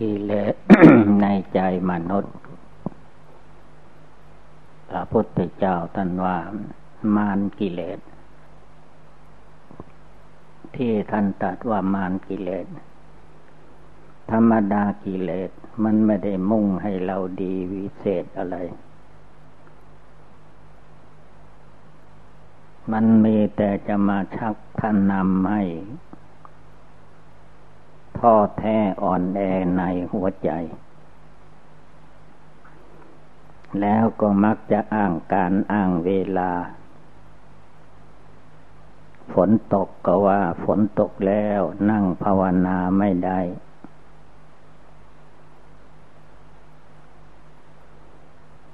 กิเลสในใจมนุษย์ พระพุทธเจ้าท่านว่ามารกิเลส ที่ท่านตัดว่ามารกิเลส ธรรมดากิเลสมันไม่ได้มุ่งให้เราดีวิเศษอะไร มันมีแต่จะมาชักท่านนำให้ ท้อแท้อ่อนแอในหัวใจ แล้วก็มักจะอ้างการอ้างเวลา ฝนตกก็ว่าฝนตกแล้วนั่งภาวนาไม่ได้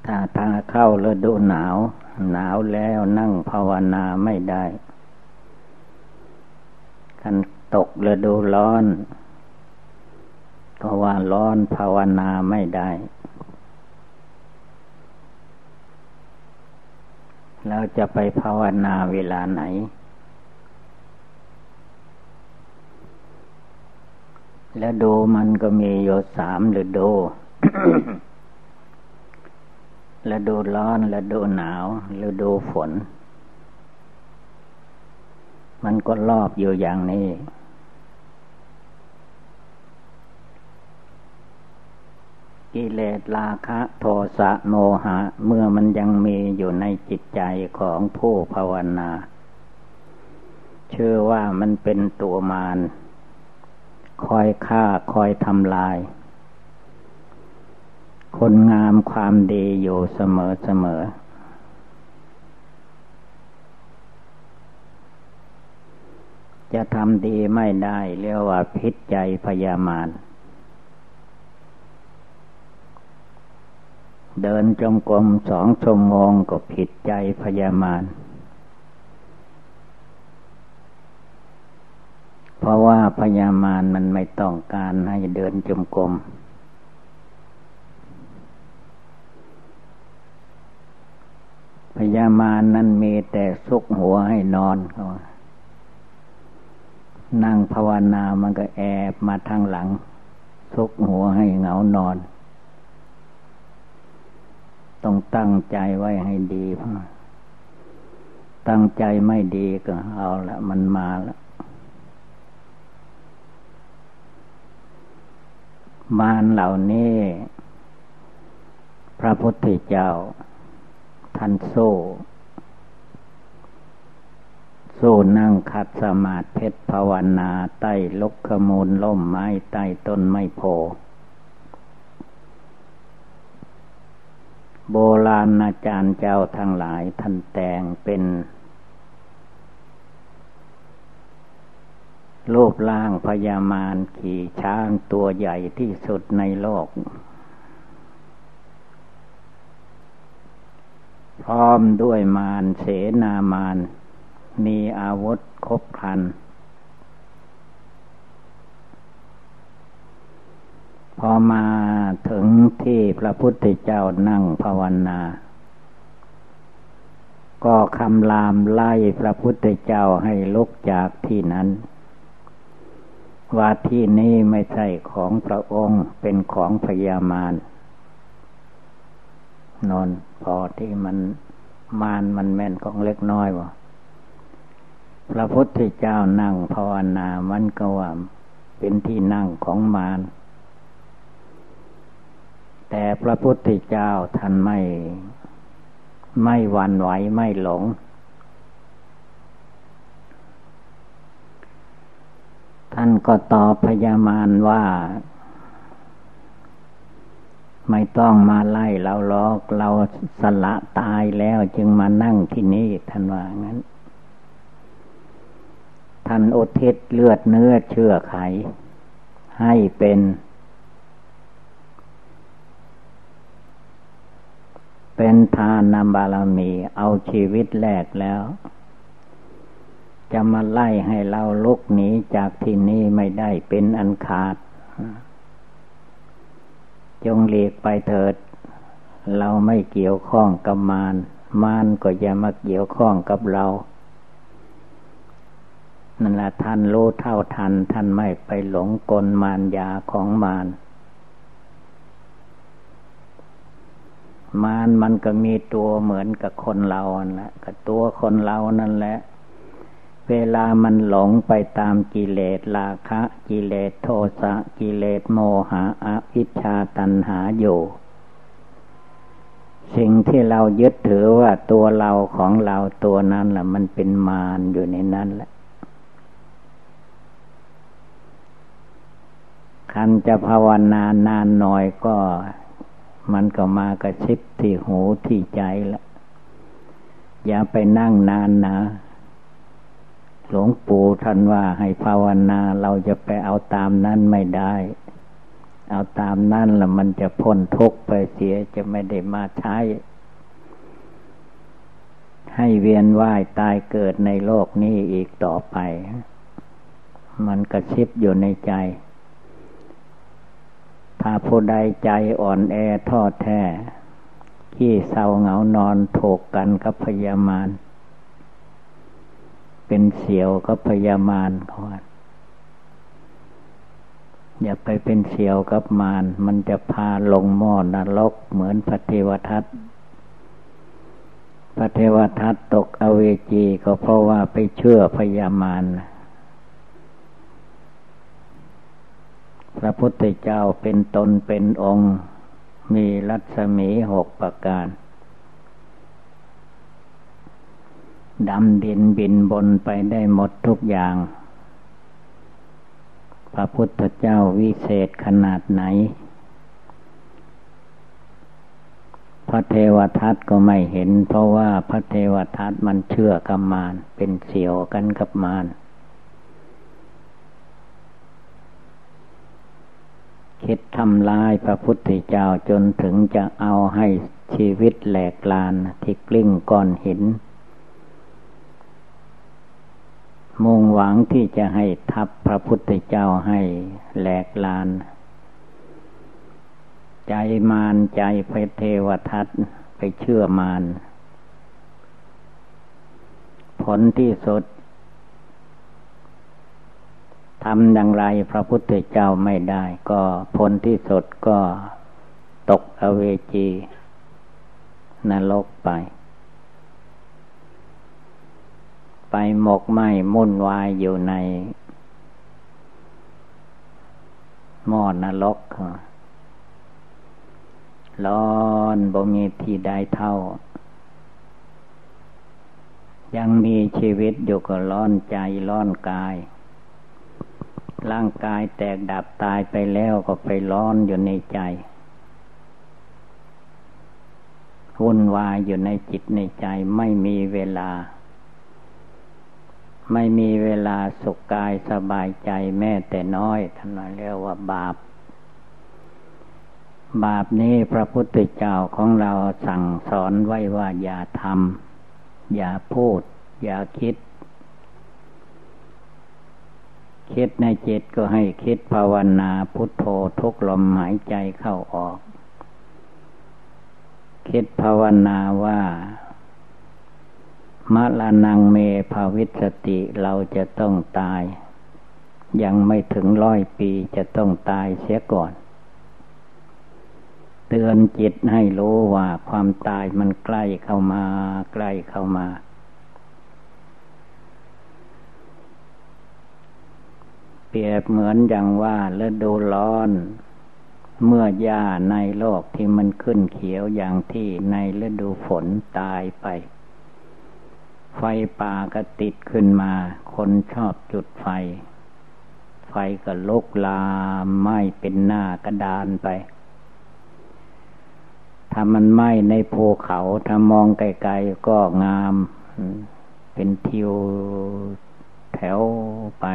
ถ้าถ้าเข้าฤดูหนาว หนาวแล้วนั่งภาวนาไม่ได้คันตกฤดูร้อน ราะว่าร้อนภาวนาไม่ได้ เราจะไปภาวนาเวลาไหน แล้วดูมันก็มีอยู่สามฤดูฤดูร้อนฤดูหนาวฤดูฝน มันก็รอบอยู่อย่างนี้ กิเลสราคะโทสะโมหะ เมื่อมันยังมีอยู่ในจิตใจของผู้ภาวนาเชื่อว่ามันเป็นตัวมารคอยฆ่าคอยทำลาย คนงามความดีอยู่เสมอเสมอ จะทำดีไม่ได้เรียกว่าพิษใจพยามาร เดินจงกรมสองชั่วโมงก็ผิดใจพยามารเพราะว่าพยามารมันไม่ต้องการให้เดินจงกรมพยามารนั้นมีแต่ซุกหัวให้นอนเขานั่งภาวนามันก็แอบมาทางหลังซุกหัวให้เหงานอน ต้องตั้งใจไว้ให้ดีพตั้งใจไม่ดีก็เอาละมันมาละมารเหล่านี้ พระพุทธเจ้า ท่านโซ่โซ่นั่งขัดสมาธิภาวนา ใต้ลกขมูลล่มไม้ ใต้ต้นไม้โพ โบราณอาจารย์เจ้าทั้งหลายท่านแต่งเป็น รูปร่างพญามารขี่ช้างตัวใหญ่ที่สุดในโลก พร้อมด้วยมารเสนามารมีอาวุธครบครัน พอมาถึงที่พระพุทธเจ้านั่งภาวนา ก็คำรามไล่พระพุทธเจ้าให้ลุกจากที่นั้น ว่าที่นี้ไม่ใช่ของพระองค์เป็นของพญามารนอนพอที่มันมารมันแม่นของเล็กน้อยวะพระพุทธเจ้านั่งภาวนามันก็ว่าเป็นที่นั่งของมาร แต่พระพุทธเจ้าท่านไม่ ไม่หวั่นไหวไม่หลง ท่านก็ตอบพญามารว่า ไม่ต้องมาไล่เราลอกเราสละตายแล้วจึงมานั่งที่นี่ท่านว่างั้น ท่านอุทิศเลือดเนื้อเชื่อไข ให้เป็น เป็นทานนำบารมีเอาชีวิตแลกแล้ว จะมาไล่ให้เราลุกหนีจากที่นี้ไม่ได้เป็นอันขาด จงเลีกไปเถิด เราไม่เกี่ยวข้องกับมารมารก็อย่ามาเกี่ยวข้องกับเรานั่นแหละท่านรู้เท่าทัน ท่านไม่ไปหลงกลมารยาของมาร มารมันก็มีตัวเหมือนกับคนเราแหละกับตัวคนเรานั่นแหละ เวลามันหลงไปตามกิเลสราคะ กิเลสโทสะกิเลสโมหะอวิชาตัณหาอยู่สิ่งที่เรายึดถือว่าตัวเราของเราตัวนั้นแหละมันเป็นมารอยู่ในนั้นแหละคันจะภาวนานานหน่อยก็ มันก็มากระชิบที่หูที่ใจละอย่าไปนั่งนานนะหลวงปู่ท่านว่าให้ภาวนาเราจะไปเอาตามนั้นไม่ได้ เอาตามนั้นละมันจะพ้นทุกข์ไปเสียจะไม่ได้มาใช้ ให้เวียนว่ายตายเกิดในโลกนี้อีกต่อไป มันกระชิบอยู่ในใจ ถ้าผู้ใดใจอ่อนแอทอดแท้ขี้เศร้าเหงานอนโถกกันกับพยามารเป็นเสียวกับพยามารเขาอย่าไปเป็นเสียวกับมารมันจะพาลงหม้อนรกเหมือนพระเทวทัตพระเทวทัตตกอเวจีก็เพราะว่าไปเชื่อพยามารนะ พระพุทธเจ้าเป็นตนเป็นองค์ มีรัศมีหกประการดำดินบินบนไปได้หมดทุกอย่าง พระพุทธเจ้าวิเศษขนาดไหน พระเทวทัตก็ไม่เห็น เพราะว่าพระเทวทัตมันเชื่อกับมารเป็นเสี่ยวกันกับมาร คิดทำลายพระพุทธเจ้าจนถึงจะเอาให้ชีวิตแหลกลานที่กลิ้งก้อนหิน มุ่งหวังที่จะให้ทับพระพุทธเจ้าให้แหลกลาน ใจมารใจพระเทวทัตไปเชื่อมารผลที่สุด ทำอย่างไรพระพุทธเจ้าไม่ได้ ก็ผลที่สุดก็ตกอเวจีนรกไป ไปหมกไหมมุ่นวายอยู่ในหม้อนรกร้อนบ่มีที่ใดเท่า ยังมีชีวิตอยู่ก็ร้อนใจร้อนกาย ร่างกายแตกดับตายไปแล้วก็ไปร้อนอยู่ในใจวุ่นวายอยู่ในจิตในใจไม่มีเวลา ไม่มีเวลาสุขกายสบายใจแม้แต่น้อยท่านเรียกว่าบาป บาปนี้พระพุทธเจ้าของเราสั่งสอนไว้ว่าอย่าทำอย่าพูด อย่าคิด คิดในจิตก็ให้คิดภาวนาพุทโธทุกลมหายใจเข้าออก คิดภาวนาว่ามะลานังเมภาวิสติเราจะต้องตาย ยังไม่ถึงร้อยปีจะต้องตายเสียก่อน เตือนจิตให้รู้ว่าความตายมันใกล้เข้ามา ใกล้เข้ามา เปรียบเหมือนอย่างว่าฤดูร้อน เมื่อหญ้าในโลกที่มันขึ้นเขียวอย่างที่ในฤดูฝนตายไป ไฟป่าก็ติดขึ้นมา คนชอบจุดไฟ ไฟก็ลุกลามไหม้เป็นหน้ากระดานไปถ้ามันไหม้ในภูเขาถ้ามองไกลๆก็งาม เป็นทิวแถวไป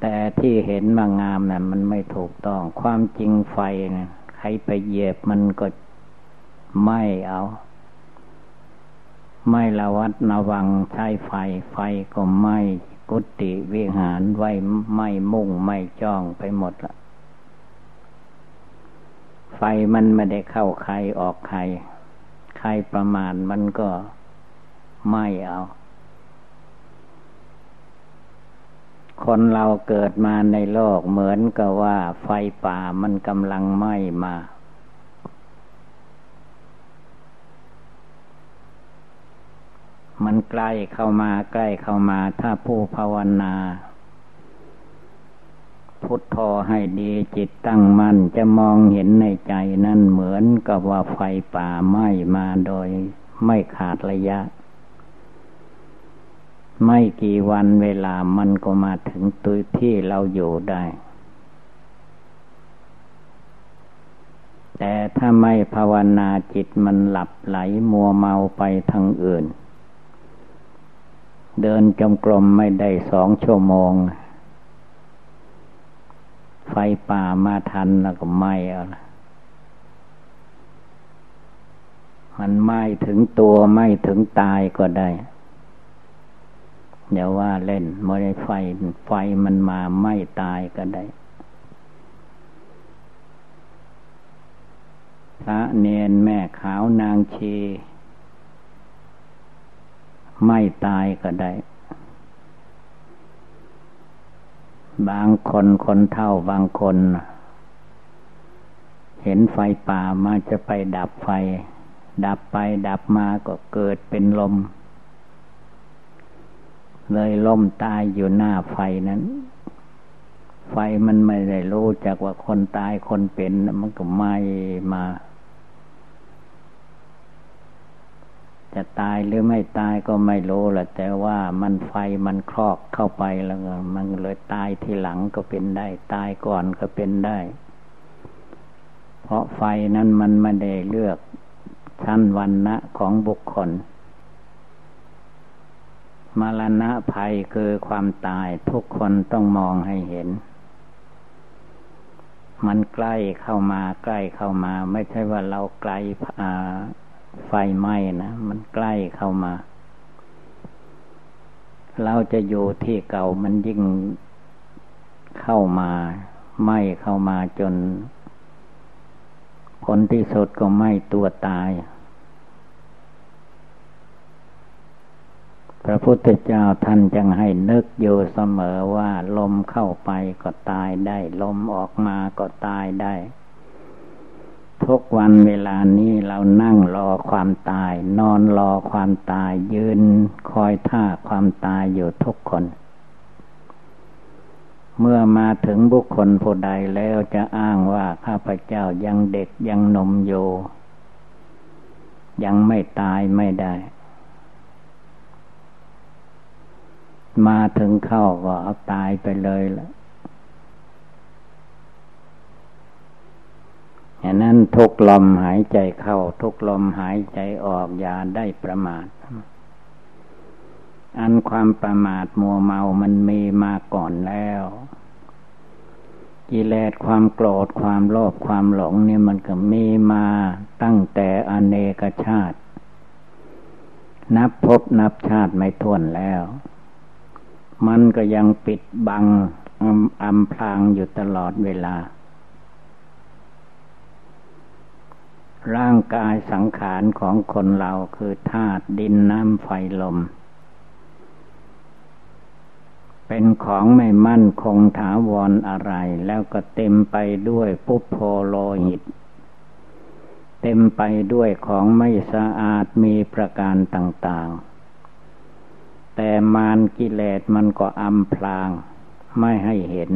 แต่ที่เห็นมางามนะ่ะ มันไม่ถูกต้อง ความจริงไฟนะใครไปเหยียบมันก็ไม่เอา ไม่ละวัดระวังใช้ไฟ ไฟก็ไหม้กุฏิวิหารไว้ไม่มุ่งไม่จ้องไปหมดละไฟมันไม่ได้เข้าใครออกใคร ใครประมาณมันก็ไม่เอา คนเราเกิดมาในโลกเหมือนกับว่าไฟป่ามันกำลังไหม้มา มันใกล้เข้ามาใกล้เข้ามา ถ้าผู้ภาวนา พุทโธให้ดีจิตตั้งมั่นจะมองเห็นในใจนั่นเหมือนกับว่าไฟป่าไหม้มาโดยไม่ขาดระยะ ไม่กี่วันเวลามันก็มาถึงตุยที่เราอยู่ได้ แต่ถ้าไม่ภาวนาจิตมันหลับไหลมัวเมาไปทางอื่น เดินจมกรมไม่ได้สองชั่วโมง ไฟป่ามาทันแล้วก็ไหม้เอามันไหม้ถึงตัวไหม้ถึงตายก็ได้ เดี๋ยวว่าเล่นไม่ได้ไฟ ไฟมันมาไม้ตายก็ได้พระเนนแม่ขาวนางชี ไม่ตายก็ได้ บางคนคนเท่าบางคน เห็นไฟป่ามาจะไปดับไฟ ดับไปดับมาก็เกิดเป็นลม เลยล่มตายอยู่หน้าไฟนั้น ไฟมันไม่ได้รู้จักว่าคนตายคนเป็นมันก็ไหม้มา จะตายหรือไม่ตายก็ไม่รู้แหละแต่ว่ามันไฟมันครอกเข้าไปแล้วมันเลยตายทีหลังก็เป็นได้ ตายก่อนก็เป็นได้ เพราะไฟนั้นมันไม่ได้เลือกชั้นวันณะของบุคคล มรณะภัยคือความตายทุกคนต้องมองให้เห็น มันใกล้เข้ามาใกล้เข้ามา ไม่ใช่ว่าเราไกลไฟไหม้นะมันใกล้เข้ามา เราจะอยู่ที่เก่ามันยิ่งเข้ามาไหม้เข้ามาจนผลที่สุดก็ไหม้ตัวตาย พระพุทธเจ้าท่านจึงให้นึกอยู่เสมอว่าลมเข้าไปก็ตายได้ ลมออกมาก็ตายได้ ทุกวันเวลานี้เรานั่งรอความตาย นอนรอความตาย ยืนคอยท่าความตายอยู่ทุกคนเมื่อมาถึงบุคคลผู้ใดแล้วจะอ้างว่าข้าพเจ้ายังเด็กยังนมอยู่ยังไม่ตายไม่ได้ มาถึงเข้าก็เอาตายไปเลยละอย่างนั้นทุกลมหายใจเข้า ทุกลมหายใจออกอย่าได้ประมาท อันความประมาทมัวเมามันมีมาก่อนแล้วกิเลสความโกรธความโลภความหลงเนี่ยมันก็มีมาตั้งแต่อเนกชาติ นับพบนับชาติไม่ท้วนแล้ว มันก็ยังปิดบังอำพรางอยู่ตลอดเวลา ร่างกายสังขารของคนเราคือธาตุดินน้ำไฟลม เป็นของไม่มั่นคงถาวรอะไร แล้วก็เต็มไปด้วยปุพโพโลหิต เต็มไปด้วยของไม่สะอาดมีประการต่าง ๆ แต่มารกิเลสมันก็อำพลาง ไม่ให้เห็น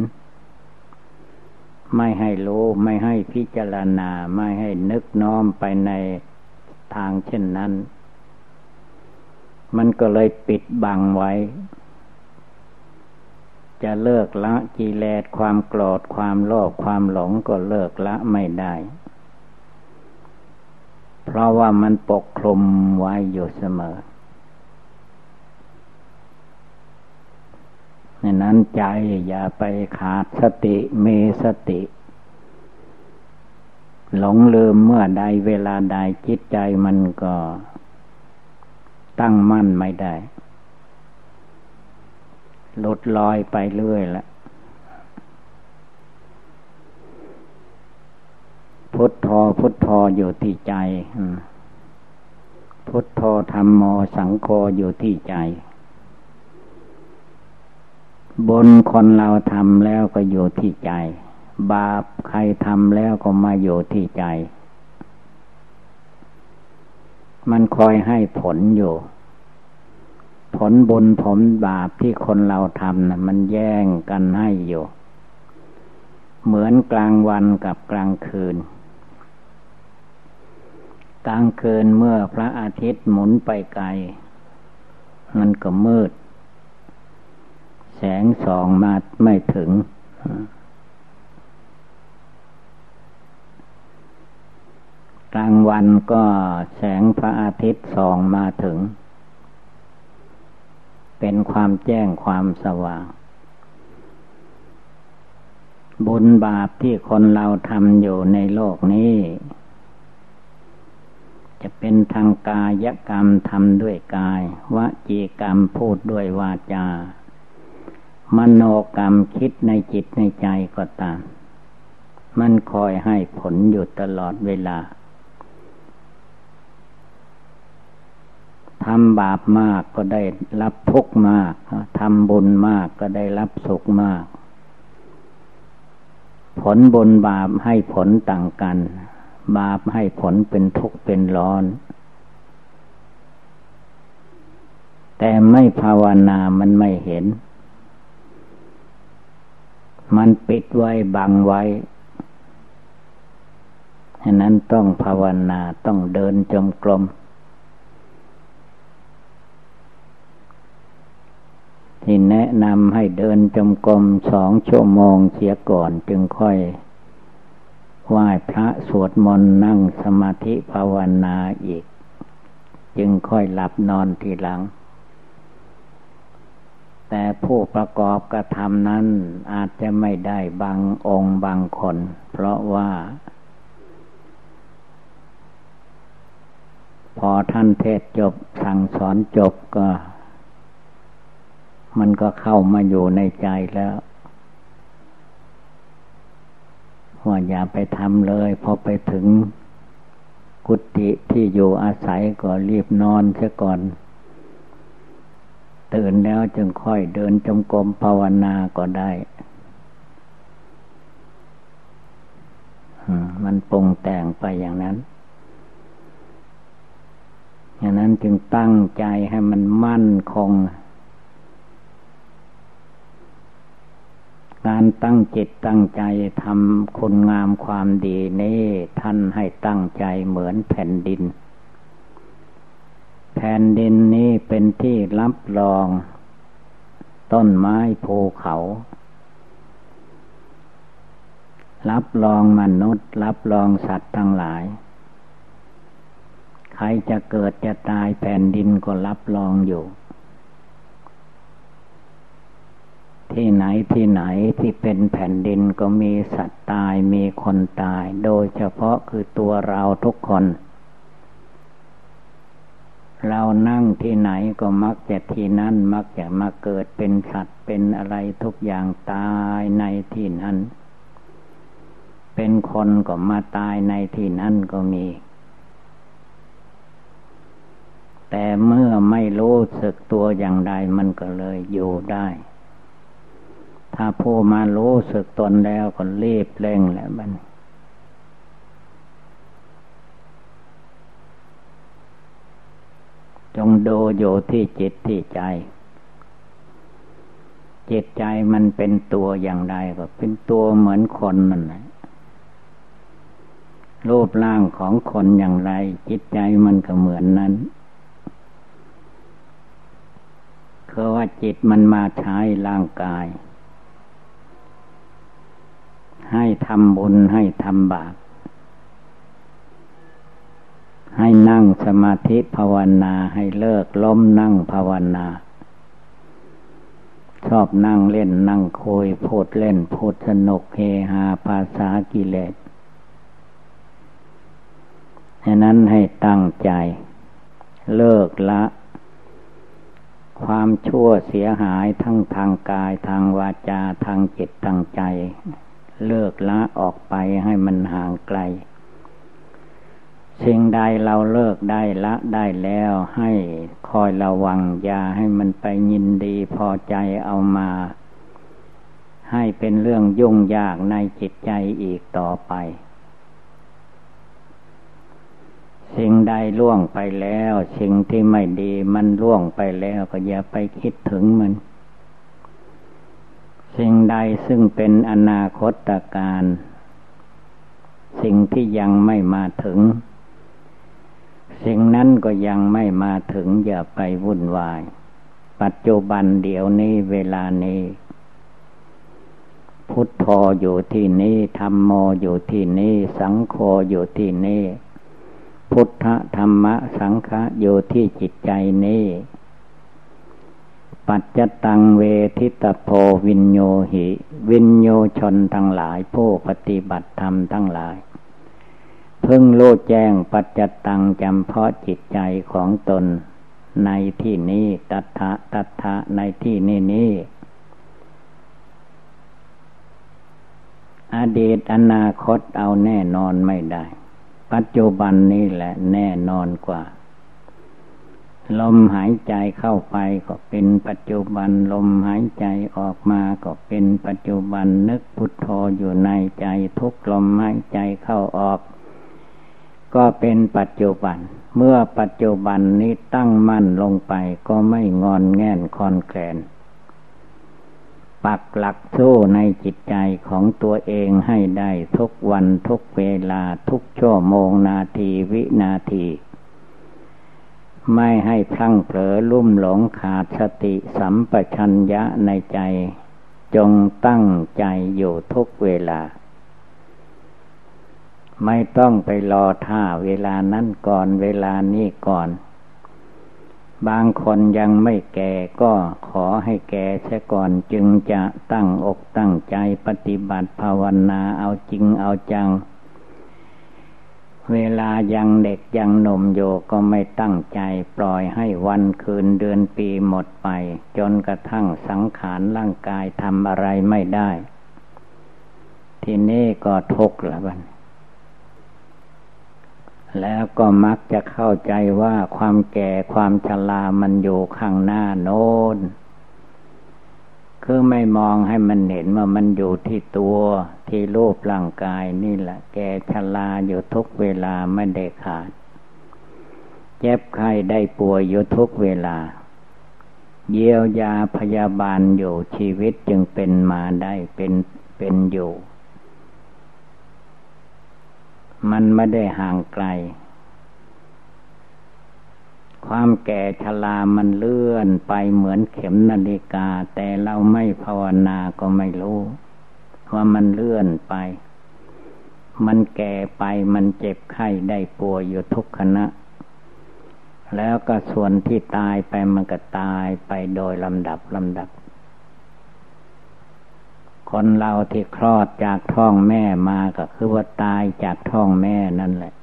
ไม่ให้รู้ไม่ให้พิจารณาไม่ให้นึกน้อมไปในทางเช่นนั้น มันก็เลยปิดบังไว้ จะเลิกละกิเลสความโกรธความโลภความหลงก็เลิกละไม่ได้ เพราะว่ามันปกคลุมไว้อยู่เสมอ นั้นใจอย่าไปขาดสติเมสติ หลงลืมเมื่อใดเวลาใดจิตใจมันก็ตั้งมั่นไม่ได้หลุดลอยไปเรื่อยละพุทโธพุทโธอยู่ที่ใจ พุทโธธรรมโมสังโฆอยู่ที่ใจ บนคนเราทำแล้วก็อยู่ที่ใจ บาปใครทำแล้วก็มาอยู่ที่ใจ มันคอยให้ผลอยู่ ผลบุญผลบาปที่คนเราทำนะมันแย่งกันให้อยู่ เหมือนกลางวันกับกลางคืน กลางคืนเมื่อพระอาทิตย์หมุนไปไกล มันก็มืด แสงสองมาไม่ถึง กลางวันก็แสงพระอาทิตย์ส่องมาถึง เป็นความแจ้งความสว่าง บุญบาปที่คนเราทำอยู่ในโลกนี้จะเป็นทางกายกรรมทำด้วยกายวจีกรรมพูดด้วยวาจา มโนกรรมคิดในจิตในใจก็ตาม มันคอยให้ผลอยู่ตลอดเวลาทำบาปมากก็ได้รับทุกมากทำบุญมากก็ได้รับสุขมาก ผลบุญบาปให้ผลต่างกัน บาปให้ผลเป็นทุกข์เป็นร้อน แต่ไม่ภาวนามันไม่เห็น มันปิดไว้บังไว้ฉะนั้นต้องภาวนาต้องเดินจมกลม ที่แนะนำให้เดินจมกรมสองชั่วโมงเสียก่อนจึงค่อยไหว้พระสวดมนต์นั่งสมาธิภาวนาอีก จึงค่อยหลับนอนทีหลัง แต่ผู้ประกอบกระทำนั้นอาจจะไม่ได้บางองค์บางคน เพราะว่า พอท่านเทศจบสั่งสอนจบก็ มันก็เข้ามาอยู่ในใจแล้วว่าอย่าไปทำเลย พอไปถึงกุฏิที่อยู่อาศัยก็รีบนอนเสียก่อน ตื่นแล้วจึงค่อยเดินจงกรมภาวนาก็ได้ มันปรุงแต่งไปอย่างนั้น อย่างนั้นจึงตั้งใจให้มันมั่นคง การตั้งจิตตั้งใจทำคุณงามความดีนี่ท่านให้ตั้งใจเหมือนแผ่นดิน แผ่นดินนี้เป็นที่รับรอง ต้นไม้ภูเขา รับรองมนุษย์ รับรองสัตว์ทั้งหลาย ใครจะเกิดจะตายแผ่นดินก็รับรองอยู่ ที่ไหนที่ไหนที่เป็นแผ่นดินก็มีสัตว์ตายมีคนตาย โดยเฉพาะคือตัวเราทุกคน เรานั่งที่ไหนก็มักจะที่นั่นมักจะมาเกิดเป็นสัตว์เป็นอะไรทุกอย่างตายในที่นั้น เป็นคนก็มาตายในที่นั้นก็มี แต่เมื่อไม่รู้สึกตัวอย่างใดมันก็เลยอยู่ได้ ถ้าผู้มารู้สึกตนแล้วก็รีบเร่งแหละบัน งดูอยู่ที่จิตที่ใจ จิตใจมันเป็นตัวอย่างใดก็เป็นตัวเหมือนคนนั่นแหละรูปร่างของคนอย่างไร จิตใจมันก็เหมือนนั้นคือว่าจิตมันมาใช้ร่างกาย ให้ทำบุญให้ทำบาป ให้นั่งสมาธิภาวนาให้เลิกล้มนั่งภาวนา ชอบนั่งเล่นนั่งคุยพูดเล่นพูดสนุกเฮฮาภาษากิเลสฉะนั้นให้ตั้งใจ เลิกละ ความชั่วเสียหายทั้งทางกายทางวาจาทางจิตทางใจ เลิกละออกไปให้มันห่างไกล สิ่งใดเราเลิกได้ละได้แล้วให้คอยระวังอย่าให้มันไปยินดีพอใจเอามา ให้เป็นเรื่องยุ่งยากในจิตใจอีกต่อไปสสิ่งใดล่วงไปแล้ว สิ่งที่ไม่ดีมันล่วงไปแล้วก็อย่าไปคิดถึงมันสิ่งใดซึ่งเป็นอนาคตการ สิ่งที่ยังไม่มาถึง สิ่งนั้นก็ยังไม่มาถึงอย่าไปวุ่นวาย ปัจจุบันเดี๋ยวนี้เวลานี้ พุทโธอยู่ที่นี้ธรรมโมอยู่ที่นี้สังโฆอยู่ที่นี้พุทธธรรมะสังฆะอยู่ที่จิตใจนี้ ปัจจตังเวทิตโพวินโยหิ วินโยชนทั้งหลายผู้ปฏิบัติธรรมทั้งหลาย พึ่งโลแจ้งปัจจตังจำเพาะจิตใจของตน ในที่นี้ตัทะตัทะในที่นี้นี้อดีตอนาคตเอาแน่นอนไม่ได้ ปัจจุบันนี่แหละแน่นอนกว่า ลมหายใจเข้าไปก็เป็นปัจจุบัน ลมหายใจออกมาก็เป็นปัจจุบันนึกพุทโธอยู่ในใจทุกลมหายใจเข้าออก ก็เป็นปัจจุบัน เมื่อปัจจุบันนี้ตั้งมั่นลงไปก็ไม่งอนแง่นคอนแคลนปักหลักสู้ในจิตใจของตัวเองให้ได้ทุกวันทุกเวลาทุกชั่วโมงนาทีวินาที ไม่ให้พลั้งเผลอลุ่มหลงขาดสติสัมปชัญญะในใจ จงตั้งใจอยู่ทุกเวลา ไม่ต้องไปรอท่าเวลานั้นก่อนเวลานี้ก่อน บางคนยังไม่แก่ก็ขอให้แก่เสียก่อนจึงจะตั้งอกตั้งใจปฏิบัติภาวนาเอาจริงเอาจัง เวลายังเด็กยังหนุ่มโยก็ไม่ตั้งใจปล่อยให้วันคืนเดือนปีหมดไป จนกระทั่งสังขารร่างกายทำอะไรไม่ได้ ทีนี้ก็ทุกข์ละบัน แล้วก็มักจะเข้าใจว่าความแก่ความชรามันอยู่ข้างหน้าโน้น คือไม่มองให้มันเห็นว่ามันอยู่ที่ตัวที่รูปร่างกายนี่แหละ แก่ชราอยู่ทุกเวลาไม่ได้ขาด เจ็บไข้ได้ป่วยอยู่ทุกเวลา เยียวยาพยาบาลอยู่ชีวิตจึงเป็นมาได้เป็นเป็นอยู่ มันไม่ได้ห่างไกล ความแก่ชรามันเลื่อนไปเหมือนเข็มนาฬิกา แต่เราไม่ภาวนาก็ไม่รู้ ว่ามันเลื่อนไป มันแก่ไปมันเจ็บไข้ได้ป่วยอยู่ทุกขณะแล้วก็ส่วนที่ตายไปมันก็ตายไปโดยลำดับลำดับ คนเราที่คลอดจากท้องแม่มาก็คือว่าตายจากท้องแม่นั่นแหละ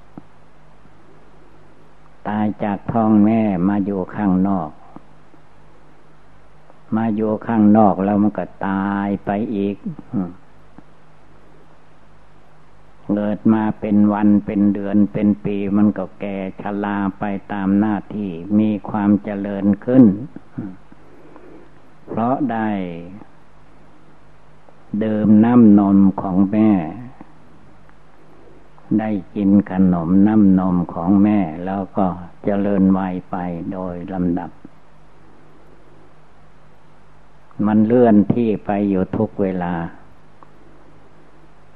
ตายจากท้องแม่มาอยู่ข้างนอก มาอยู่ข้างนอกแล้วมันก็ตายไปอีกเกิดมาเป็นวันเป็นเดือนเป็นปีมันก็แก่ชราไปตามหน้าที่มีความเจริญขึ้น เพราะได้ เดื่มน้ำนมของแม่ ได้กินขนมน้ำนมของแม่ แล้วก็เจริญวัยไปโดยลำดับ มันเลื่อนที่ไปอยู่ทุกเวลา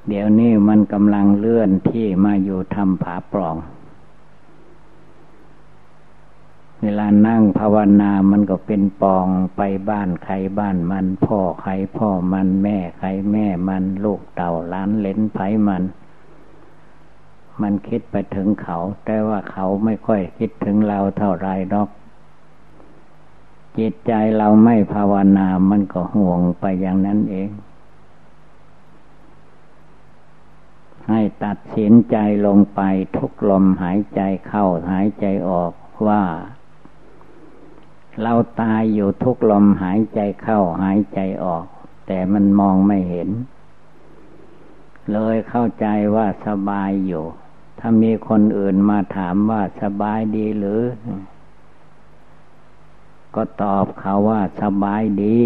เดี๋ยวนี้มันกำลังเลื่อนที่มาอยู่ทำผาปล่อง เวลานั่งภาวนามันก็เป็นปองไปบ้านใครบ้านมัน พ่อใครพ่อมันแม่ใครแม่มันลูกเต่าล้านเลนไผมัน มันคิดไปถึงเขา แต่ว่าเขาไม่ค่อยคิดถึงเราเท่าไรหรอก จิตใจเราไม่ภาวนามันก็ห่วงไปอย่างนั้นเอง ให้ตัดสินใจลงไปทุกลมหายใจเข้าหายใจออกว่า เราตายอยู่ทุกลมหายใจเข้าหายใจออก แต่มันมองไม่เห็น เลยเข้าใจว่าสบายอยู่ ถ้ามีคนอื่นมาถามว่าสบายดีหรือ ก็ตอบเขาว่าสบายดี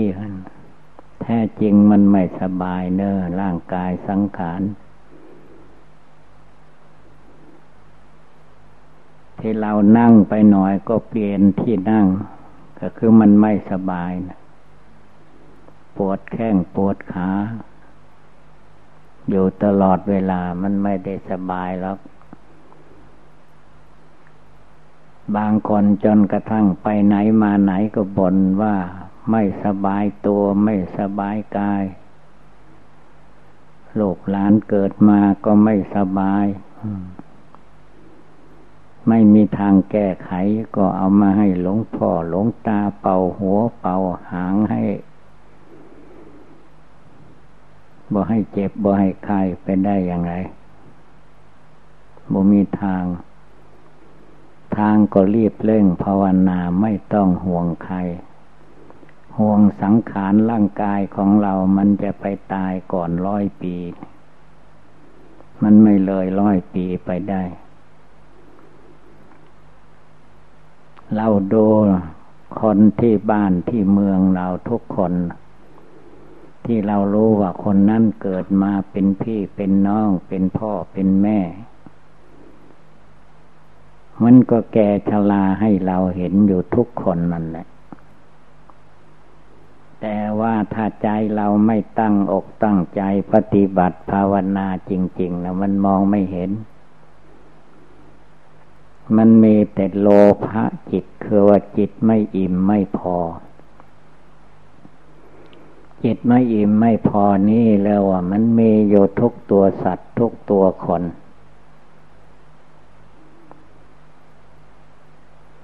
แท้จริงมันไม่สบายเนอะร่างกายสังขารที่เรานั่งไปหน่อยก็เปลี่ยนที่นั่ง ก็คือมันไม่สบายนะปวดแข้งปวดขา อยู่ตลอดเวลามันไม่ได้สบายแล้วบางคนจนกระทั่งไปไหนมาไหนก็บ่นว่าไม่สบายตัวไม่สบายกายโลกหลานเกิดมาก็ไม่สบาย ไม่มีทางแก้ไขก็เอามาให้หลวงพ่อหลวงตาเป่าหัวเป่าหางให้บ่ให้เจ็บบ่ให้ไข้เป็นได้อย่างไรบ่มีทาง ทางก็รีบเร่งภาวนาไม่ต้องห่วงใคร ห่วงสังขารร่างกายของเรามันจะไปตายก่อนร้อยปี มันไม่เลยร้อยปีไปได้ เราดูคนที่บ้านที่เมืองเราทุกคน ที่เรารู้ว่าคนนั้นเกิดมาเป็นพี่เป็นน้องเป็นพ่อเป็นแม่ มันก็แก่ชราให้เราเห็นอยู่ทุกคนนั่นแหละ แต่ว่าถ้าใจเราไม่ตั้งอกตั้งใจปฏิบัติภาวนาจริงๆนะมันมองไม่เห็น มันมีแต่โลภะจิตคือว่าจิตไม่อิ่มไม่พอ จิตไม่อิ่มไม่พอนี่แล้วว่ามันมีอยู่ทุกตัวสัตว์ทุกตัวคน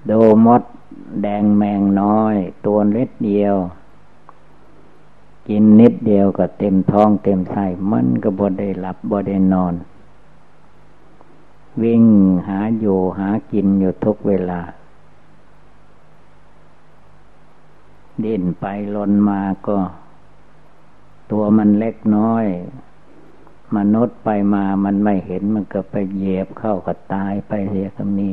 ดูมดแดงแมงน้อย ตัวเล็กเดียว กินนิดเดียวก็เต็มท้องเต็มไส้มันก็บ่ได้หลับบ่ได้นอน วิ่งหาอยู่หากินอยู่ทุกเวลา เดินไปลนมาก็ ตัวมันเล็กน้อย มนุษย์ไปมามันไม่เห็นมันก็ไปเหยียบเข้าก็ตายไปเสียก็มี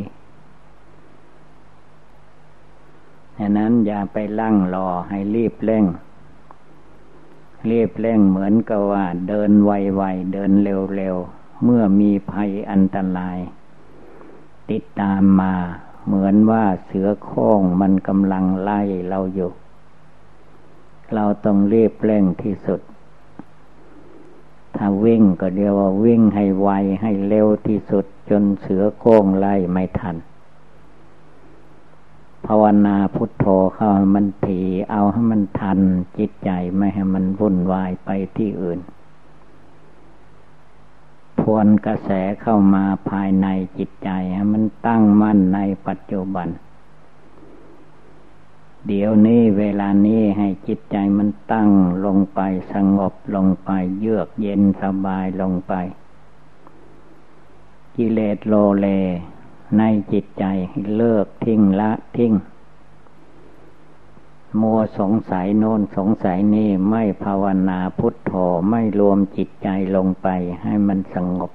ดังนั้นอย่าไปลั่งรอให้รีบเร่ง รีบเร่งเหมือนกับว่า เดินไวๆเดินเร็วๆ เมื่อมีภัยอันตราย ติดตามมาเหมือนว่าเสือโค้งมันกำลังไล่เราอยู่ เราต้องรีบเร่งที่สุด ถ้าวิ่งก็เดียวว่าวิ่งให้ไวให้เร็วที่สุด จนเสือโค้งไล่ไม่ทัน ภาวนาพุทโธเข้ามันถีเอาให้มันทันจิตใจไม่ให้มันวุ่นวายไปที่อื่น ทวนกระแสเข้ามาภายในจิตใจให้มันตั้งมั่นในปัจจุบัน เดี๋ยวนี้เวลานี้ให้จิตใจมันตั้งลงไปสงบลงไปเยือกเย็นสบายลงไป กิเลสโลเลในจิตใจเลิกทิ้งละทิ้ง มัวสงสัยโน้นสงสัยนี่ไม่ภาวนาพุทโธไม่รวมจิตใจลงไปให้มันสงบ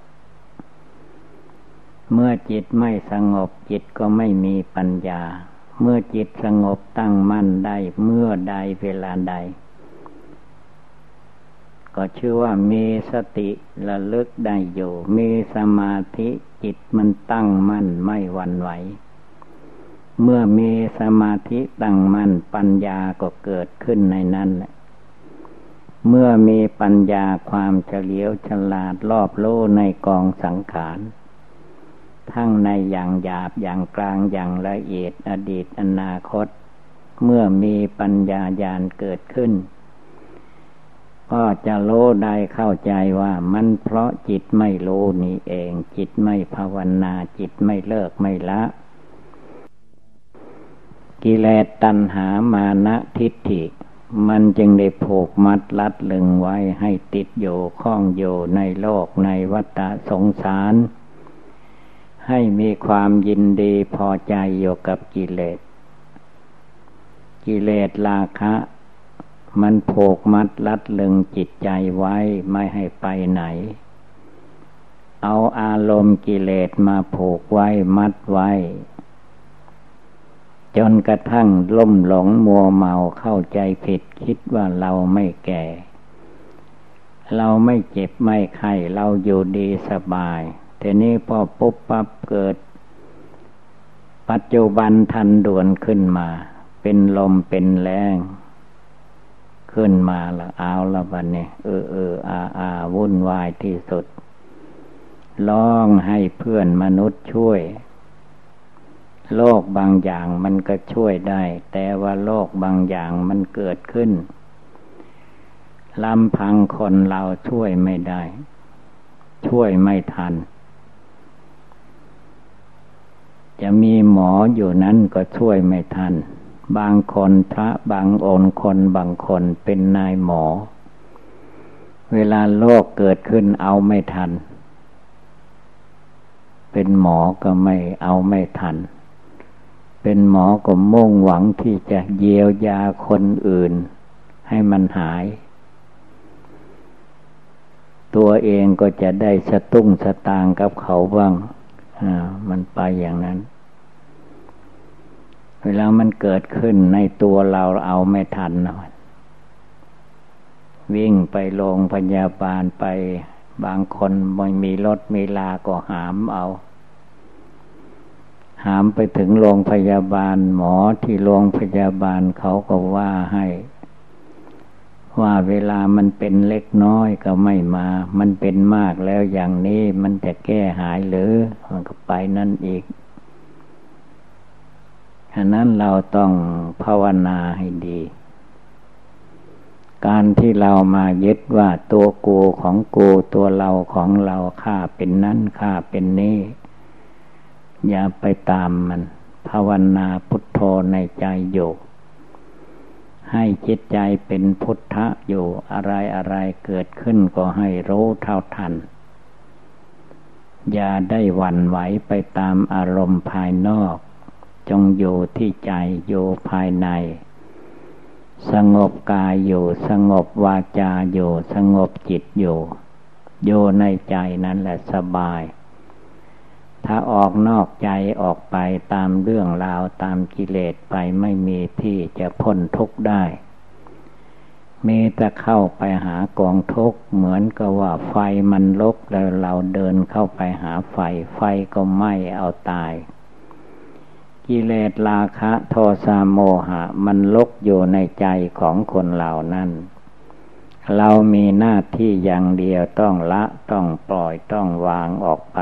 เมื่อจิตไม่สงบจิตก็ไม่มีปัญญา เมื่อจิตสงบตั้งมั่นได้เมื่อใดเวลาใด ก็ชื่อว่ามีสติระลึกได้อยู่ มีสมาธิจิตมันตั้งมั่นไม่หวั่นไหว เมื่อมีสมาธิตั้งมั่นปัญญาก็เกิดขึ้นในนั้นแหละ เมื่อมีปัญญาความเฉลียวฉลาดรอบโลในกองสังขารทั้งในอย่างหยาบอย่างกลางอย่างละเอียดอดีตอนาคต เมื่อมีปัญญาญาณเกิดขึ้น ก็จะโลได้เข้าใจว่ามันเพราะจิตไม่โลนี่เอง จิตไม่ภาวนาจิตไม่เลิกไม่ละ กิเลสตัณหามานะทิฏฐิ มันจึงได้ผูกมัดลัดลึงไว้ให้ติดอยู่ข้องอยู่ในโลกในวัฏสงสาร ให้มีความยินดีพอใจอยู่กับกิเลส กิเลสราคะ มันโผกมัดลัดลึงจิตใจไว้ไม่ให้ไปไหนเอาอารมณ์กิเลสมาผูกไว้มัดไว้ จนกระทั่งล่มหลงมัวเมาเข้าใจผิดคิดว่าเราไม่แก่ เราไม่เจ็บไม่ไข้เราอยู่ดีสบายทีนี้พอปุ๊บปั๊บเกิด ปัจจุบันทันด่วนขึ้นมา เป็นลมเป็นแรงขึ้นมาล้วเอาละบันเนี่ยเออเอออาอาวุ่นวายที่สุดร้องให้เพื่อนมนุษย์ช่วย โลกบางอย่างมันก็ช่วยได้ แต่ว่าโลกบางอย่างมันเกิดขึ้นลำพังคนเราช่วยไม่ได้ ช่วยไม่ทัน จะมีหมออยู่นั้นก็ช่วยไม่ทัน บางคนพระบางองค์คนบางคนเป็นนายหมอ เวลาโรคเกิดขึ้นเอาไม่ทัน เป็นหมอก็ไม่เอาไม่ทัน เป็นหมอก็มุ่งหวังที่จะเยียวยาคนอื่น ให้มันหาย ตัวเองก็จะได้สตุ้งสตางกับเขาบ้างมันไปอย่างนั้น เวลามันเกิดขึ้นในตัวเราเอาไม่ทันนะวิ่งไปโรงพยาบาลไป บางคนไม่มีรถมีลาก็หามเอา หามไปถึงโรงพยาบาลหมอที่โรงพยาบาลเขาก็ว่าให้ ว่าเวลามันเป็นเล็กน้อยก็ไม่มา มันเป็นมากแล้วอย่างนี้มันจะแก้หายหรือมันก็ไปนั่นอีกฉะนั้นเราต้องภาวนาให้ดี การที่เรามายึดว่าตัวกูของกูตัวเราของเราข้าเป็นนั้นข้าเป็นนี้ อย่าไปตามมัน ภาวนาพุทโธในใจอยู่ ให้จิตใจเป็นพุทธะอยู่อะไรอะไรเกิดขึ้นก็ให้รู้เท่าทัน อย่าได้หวั่นไหวไปตามอารมณ์ภายนอก จงอยู่ที่ใจอยู่ภายใน สงบกายอยู่ สงบวาจาอยู่ สงบจิตอยู่ อยู่ในใจนั้นแหละสบาย ถ้าออกนอกใจออกไปตามเรื่องราวตามกิเลสไปไม่มีที่จะพ้นทุกข์ได้มีแต่เข้าไปหากองทุกข์เหมือนกับว่าไฟมันลกแล้วเราเดินเข้าไปหาไฟ ไฟก็ไหม้เอาตาย กิเลสราคะโทสะโมหะ มันลกอยู่ในใจของคนเหล่านั้น เรามีหน้าที่อย่างเดียวต้องละต้องปล่อยต้องวางออกไป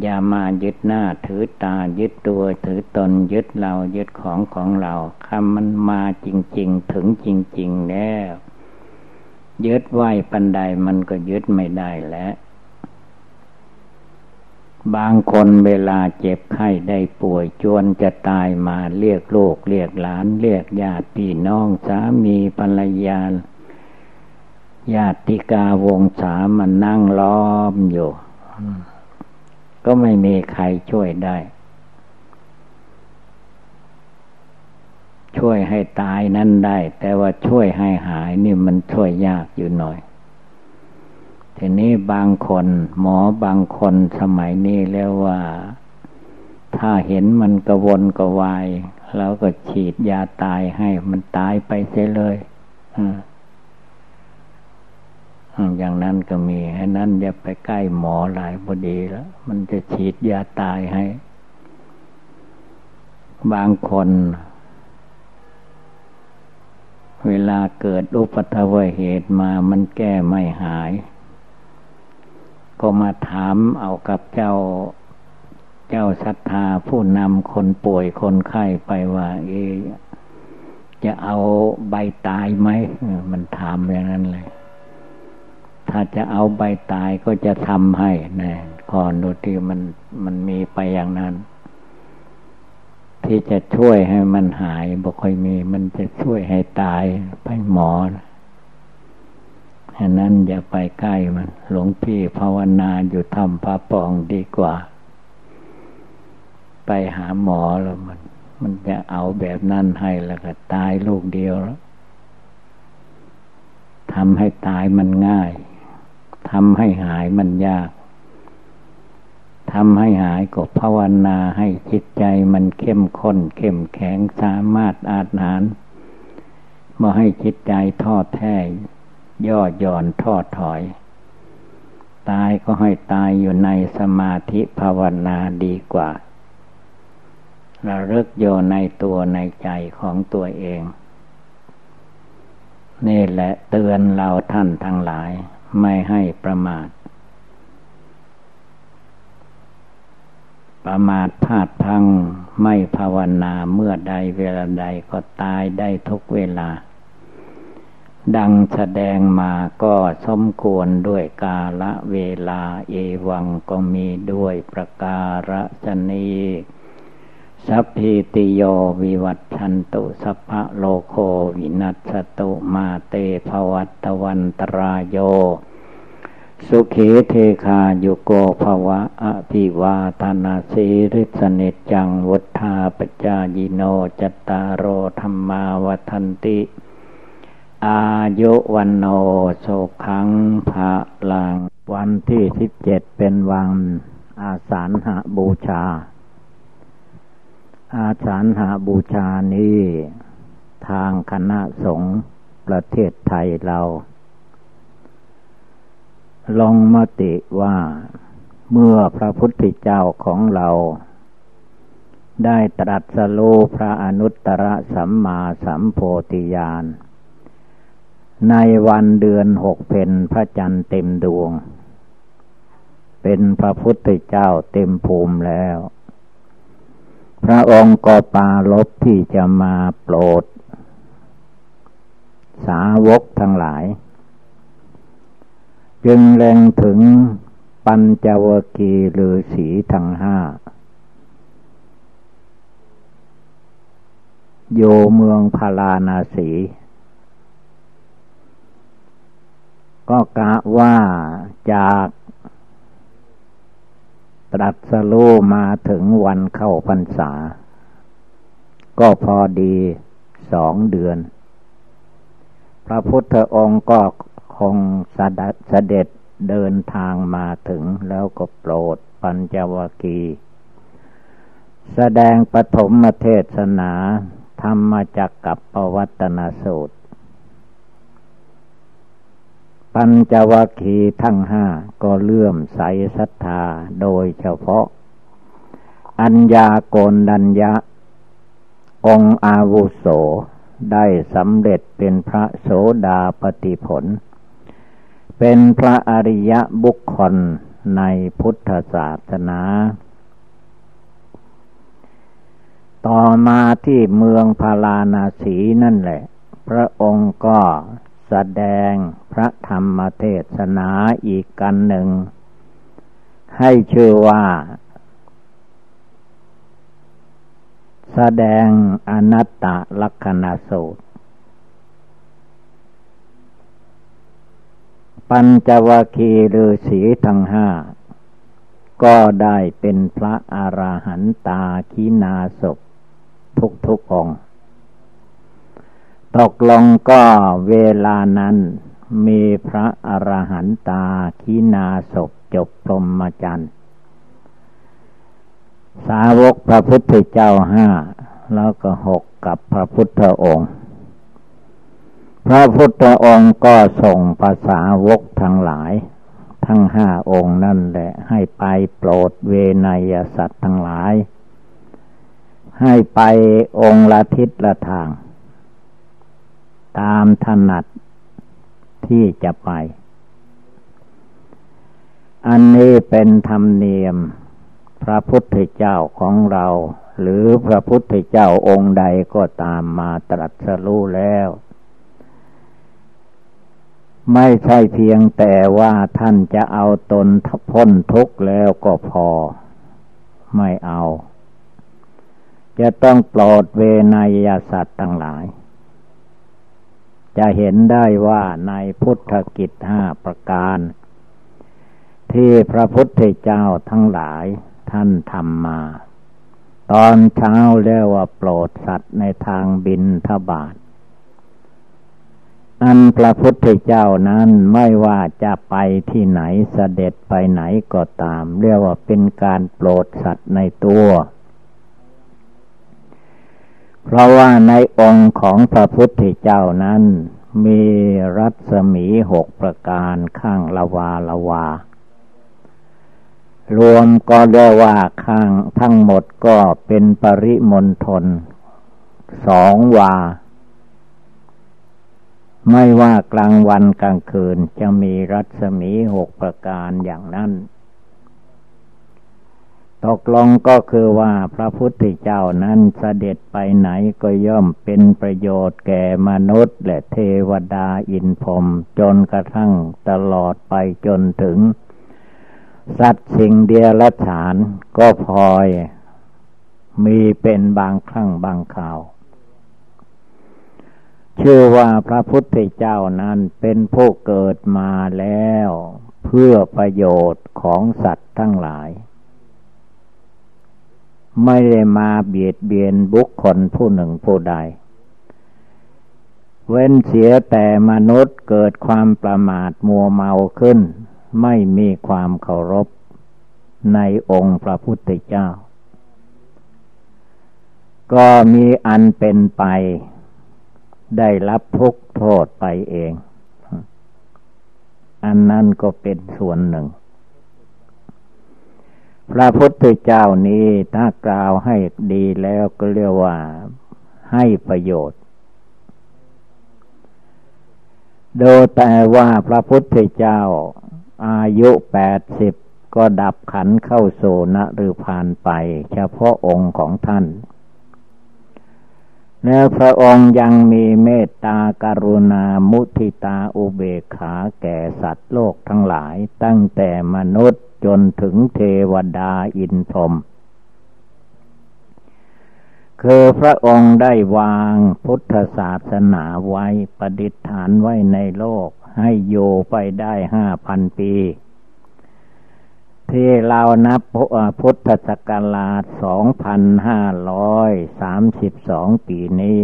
อย่ามายึดหน้าถือตายึดตัวถือตนยึดเรายึดของของเราคำมันมาจริง ๆ ถึงจริง ๆ แล้วยึดไหวปันใดมันก็ยึดไม่ได้แล้ว บางคนเวลาเจ็บไข้ได้ป่วยจวนจะตายมาเรียกลูกเรียกหลาน เรียกญาติพี่น้องสามีภรรยาญาติกาวงสามันนั่งล้อมอยู่ ก็ไม่มีใครช่วยได้ ช่วยให้ตายนั่นได้ แต่ว่าช่วยให้หายนี่มันช่วยยากอยู่หน่อย ทีนี้บางคนหมอบางคนสมัยนี้แล้วว่า ถ้าเห็นมันกระวนกระวาย แล้วก็ฉีดยาตายให้มันตายไปเสียเลย อืม อย่างนั้นก็มีให้นั้นอย่าไปใกล้หมอหลายพอดีแล้ว มันจะฉีดยาตายให้ บางคน เวลาเกิดอุปัตวเหตุมามันแก้ไม่หาย ก็มาถามเอากับเจ้าเจ้าศรัทธาผู้นำคนป่วยคนไข้ไปว่า เอจะเอาใบตายไหม มันถามอย่างนั้นเลย ถ้าจะเอาใบตายก็จะทำให้นะก่อนดูที่มันมันมีไปอย่างนั้น ที่จะช่วยให้มันหายบ่ค่อยมี มันจะช่วยให้ตายไปหมอฉะนั้นอย่าไปใกล้มัน หลวงพี่ภาวนาอยู่ทำพระปองดีกว่า ไปหาหมอแล้วมัน มันจะเอาแบบนั้นให้แล้วก็ตายลูกเดียวแล้วทำให้ตายมันง่าย ทำให้หายมันยากทำให้หายก็ภาวนาให้จิตใจมันเข้มข้น เข้มแข็งสามารถอาจหารมาให้จิตใจทอดแท้ย่อหย่อนทอดถอย ตายก็ให้ตายอยู่ในสมาธิภาวนาดีกว่าระลึกอยู่ในตัวในใจของตัวเอง นี่แหละเตือนเราท่านทั้งหลาย ไม่ให้ประมาท ประมาทพลาดพังไม่ภาวนาเมื่อใดเวลาใดก็ตายได้ทุกเวลา ดังแสดงมาก็สมควรด้วยกาละเวลาเอวังก็มีด้วยประการฉนี สัพพิติโยวิวัตชันตุ สัพพะโลโควินัสตุมาเตภวัตวันตรายโย สุขีเทคาโยโกภวะอภิวาธนาสีริสเนจังวุธาปจายิโนจตารโรธรรมาวัันติ อายุวันโนโสขังภาลัง วันที่สิบเจ็ดเป็นวันอาสาฬหบูชา อาสาฬหาบูชานี้ทางคณะสงฆ์ประเทศไทยเรา ลงมติว่าเมื่อพระพุทธเจ้าของเรา ได้ตรัสรู้พระอนุตตรสัมมาสัมโพธิญาณ ในวันเดือนหกเพนพระจันทร์เต็มดวง เป็นพระพุทธเจ้าเต็มภูมิแล้ว พระองค์ก็ปาลบที่จะมาโปรด สาวกทั้งหลาย จึงแรงถึงปัญจวคีหรือสีทั้งห้าโยเมืองพาราณสี ก็กะว่าจาก ตรัสรู้มาถึงวันเข้าพรรษา ก็พอดีสองเดือน พระพุทธองค์ก็คงสเสด็จเดินทางมาถึงแล้วก็โปรดปัญจวกีแสดงปฐมเทศนา ธรรมจักกับปวัตนาสูตร ปัญจวคีทั้งห้าก็เลื่อมใสศรัทธาโดยเฉพาะ อัญญาโกนดัญญะ องอาวุโสได้สำเร็จเป็นพระโสดาปติผล เป็นพระอริยบุคคลในพุทธศาสนา ต่อมาที่เมืองพาราณสีนั่นแหละ พระองค์ก็ แสดงพระธรรมเทศนาอีกกันหนึ่ง ให้ชื่อว่า แสดงอนัตตลักษณสูตร ปัญจวคีฤาษีทั้งห้า ก็ได้เป็นพระอราหันตาคีนาศพทุกทุกอง ตกลงก็เวลานั้น มีพระอรหันตาคีนาศพจบพรหมจรรย์ สาวกพระพุทธเจ้าห้า แล้วก็หกกับพระพุทธองค์ พระพุทธองค์ก็ส่งภาษาวกทั้งหลาย ทั้งห้าองค์นั่นแหละให้ไปโปรดเวนยสัตว์ทั้งหลาย ให้ไปองค์ละทิศละทาง ตามถนัดที่จะไป อันนี้เป็นธรรมเนียม พระพุทธเจ้าของเรา หรือพระพุทธเจ้าองค์ใดก็ตามมาตรัสรู้แล้ว ไม่ใช่เพียงแต่ว่าท่านจะเอาตนพ้นทุกข์แล้วก็พอ ไม่เอา จะต้องปลอดเวนยสัตว์ทั้งหลาย จะเห็นได้ว่าในพุทธกิจห้าประการ ที่พระพุทธเจ้าทั้งหลายท่านทำมา ตอนเช้าเรียกว่าโปรดสัตว์ในทางบินทบาทอันพระพุทธเจ้านั้นไม่ว่าจะไปที่ไหนเสด็จไปไหนก็ตาม เรียกว่าเป็นการโปรดสัตว์ในตัว เพราะว่าในองค์ของพระพุทธเจ้านั้น มีรัศมีหกประการข้างละวาละวารวมก็เรียกว่าข้างทั้งหมดก็เป็นปริมณฑลสองวา ไม่ว่ากลางวันกลางคืนจะมีรัศมีหกประการอย่างนั้น ตกลงก็คือว่าพระพุทธเจ้านั้นเสด็จไปไหนก็ย่อมเป็นประโยชน์แก่มนุษย์ และเทวดาอินพรมจนกระทั่งตลอดไปจนถึง สัตว์สิ่งเดียรฉานก็พลอย มีเป็นบางครั้งบางข่าวชื่อว่าพระพุทธเจ้านั้นเป็นผู้เกิดมาแล้ว เพื่อประโยชน์ของสัตว์ทั้งหลาย ไม่ได้มาเบียดเบียนบุคคลผู้หนึ่งผู้ใด เว้นเสียแต่มนุษย์เกิดความประมาทมัวเมาขึ้น ไม่มีความเคารพในองค์พระพุทธเจ้า ก็มีอันเป็นไป ได้รับทุกโทษไปเอง อันนั้นก็เป็นส่วนหนึ่ง พระพุทธเจ้านี้ถ้ากล่าวให้ดีแล้วก็เรียกว่าให้ประโยชน์ โดยแต่ว่าพระพุทธเจ้าอายุแปดสิบก็ดับขันเข้าโซนะหรือผ่านไป เฉพาะองค์ของท่านแล้วพระองค์ยังมีเมตตากรุณามุทิตาอุเบกขาแก่สัตว์โลกทั้งหลายตั้งแต่มนุษย์ จนถึงเทวดาอินพรมคือพระองค์ได้วางพุทธศาสนาไว้ประดิษฐานไว้ในโลกให้โยไปได้ห้าพันปี ที่เรานับพุทธศักราชสองพันห้าร้อยสามสิบสองปีนี้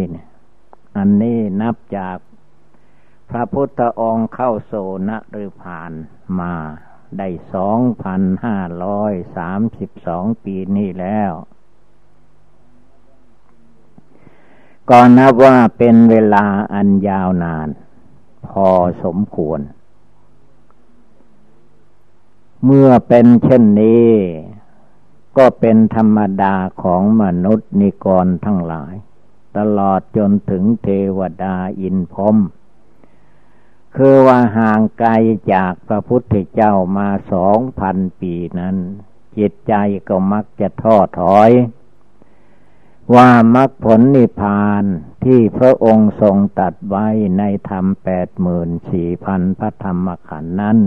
อันนี้นับจากพระพุทธองค์เข้าโซนหรือผ่านมา ได้สองพันห้าร้อยสามสิบสองปีนี้แล้ว ก็นับว่าเป็นเวลาอันยาวนาน พอสมควร เมื่อเป็นเช่นนี้ ก็เป็นธรรมดาของมนุษย์นิกรทั้งหลาย ตลอดจนถึงเทวดาอินพรม คือว่าห่างไกลจากพระพุทธเจ้ามาสองพันปีนั้น จิตใจก็มักจะท้อถอย ว่ามรรคผลนิพพานที่พระองค์ทรงตัดไว้ในธรรมแปดหมื่นสี่พันพระธรรมขันธ์นั้น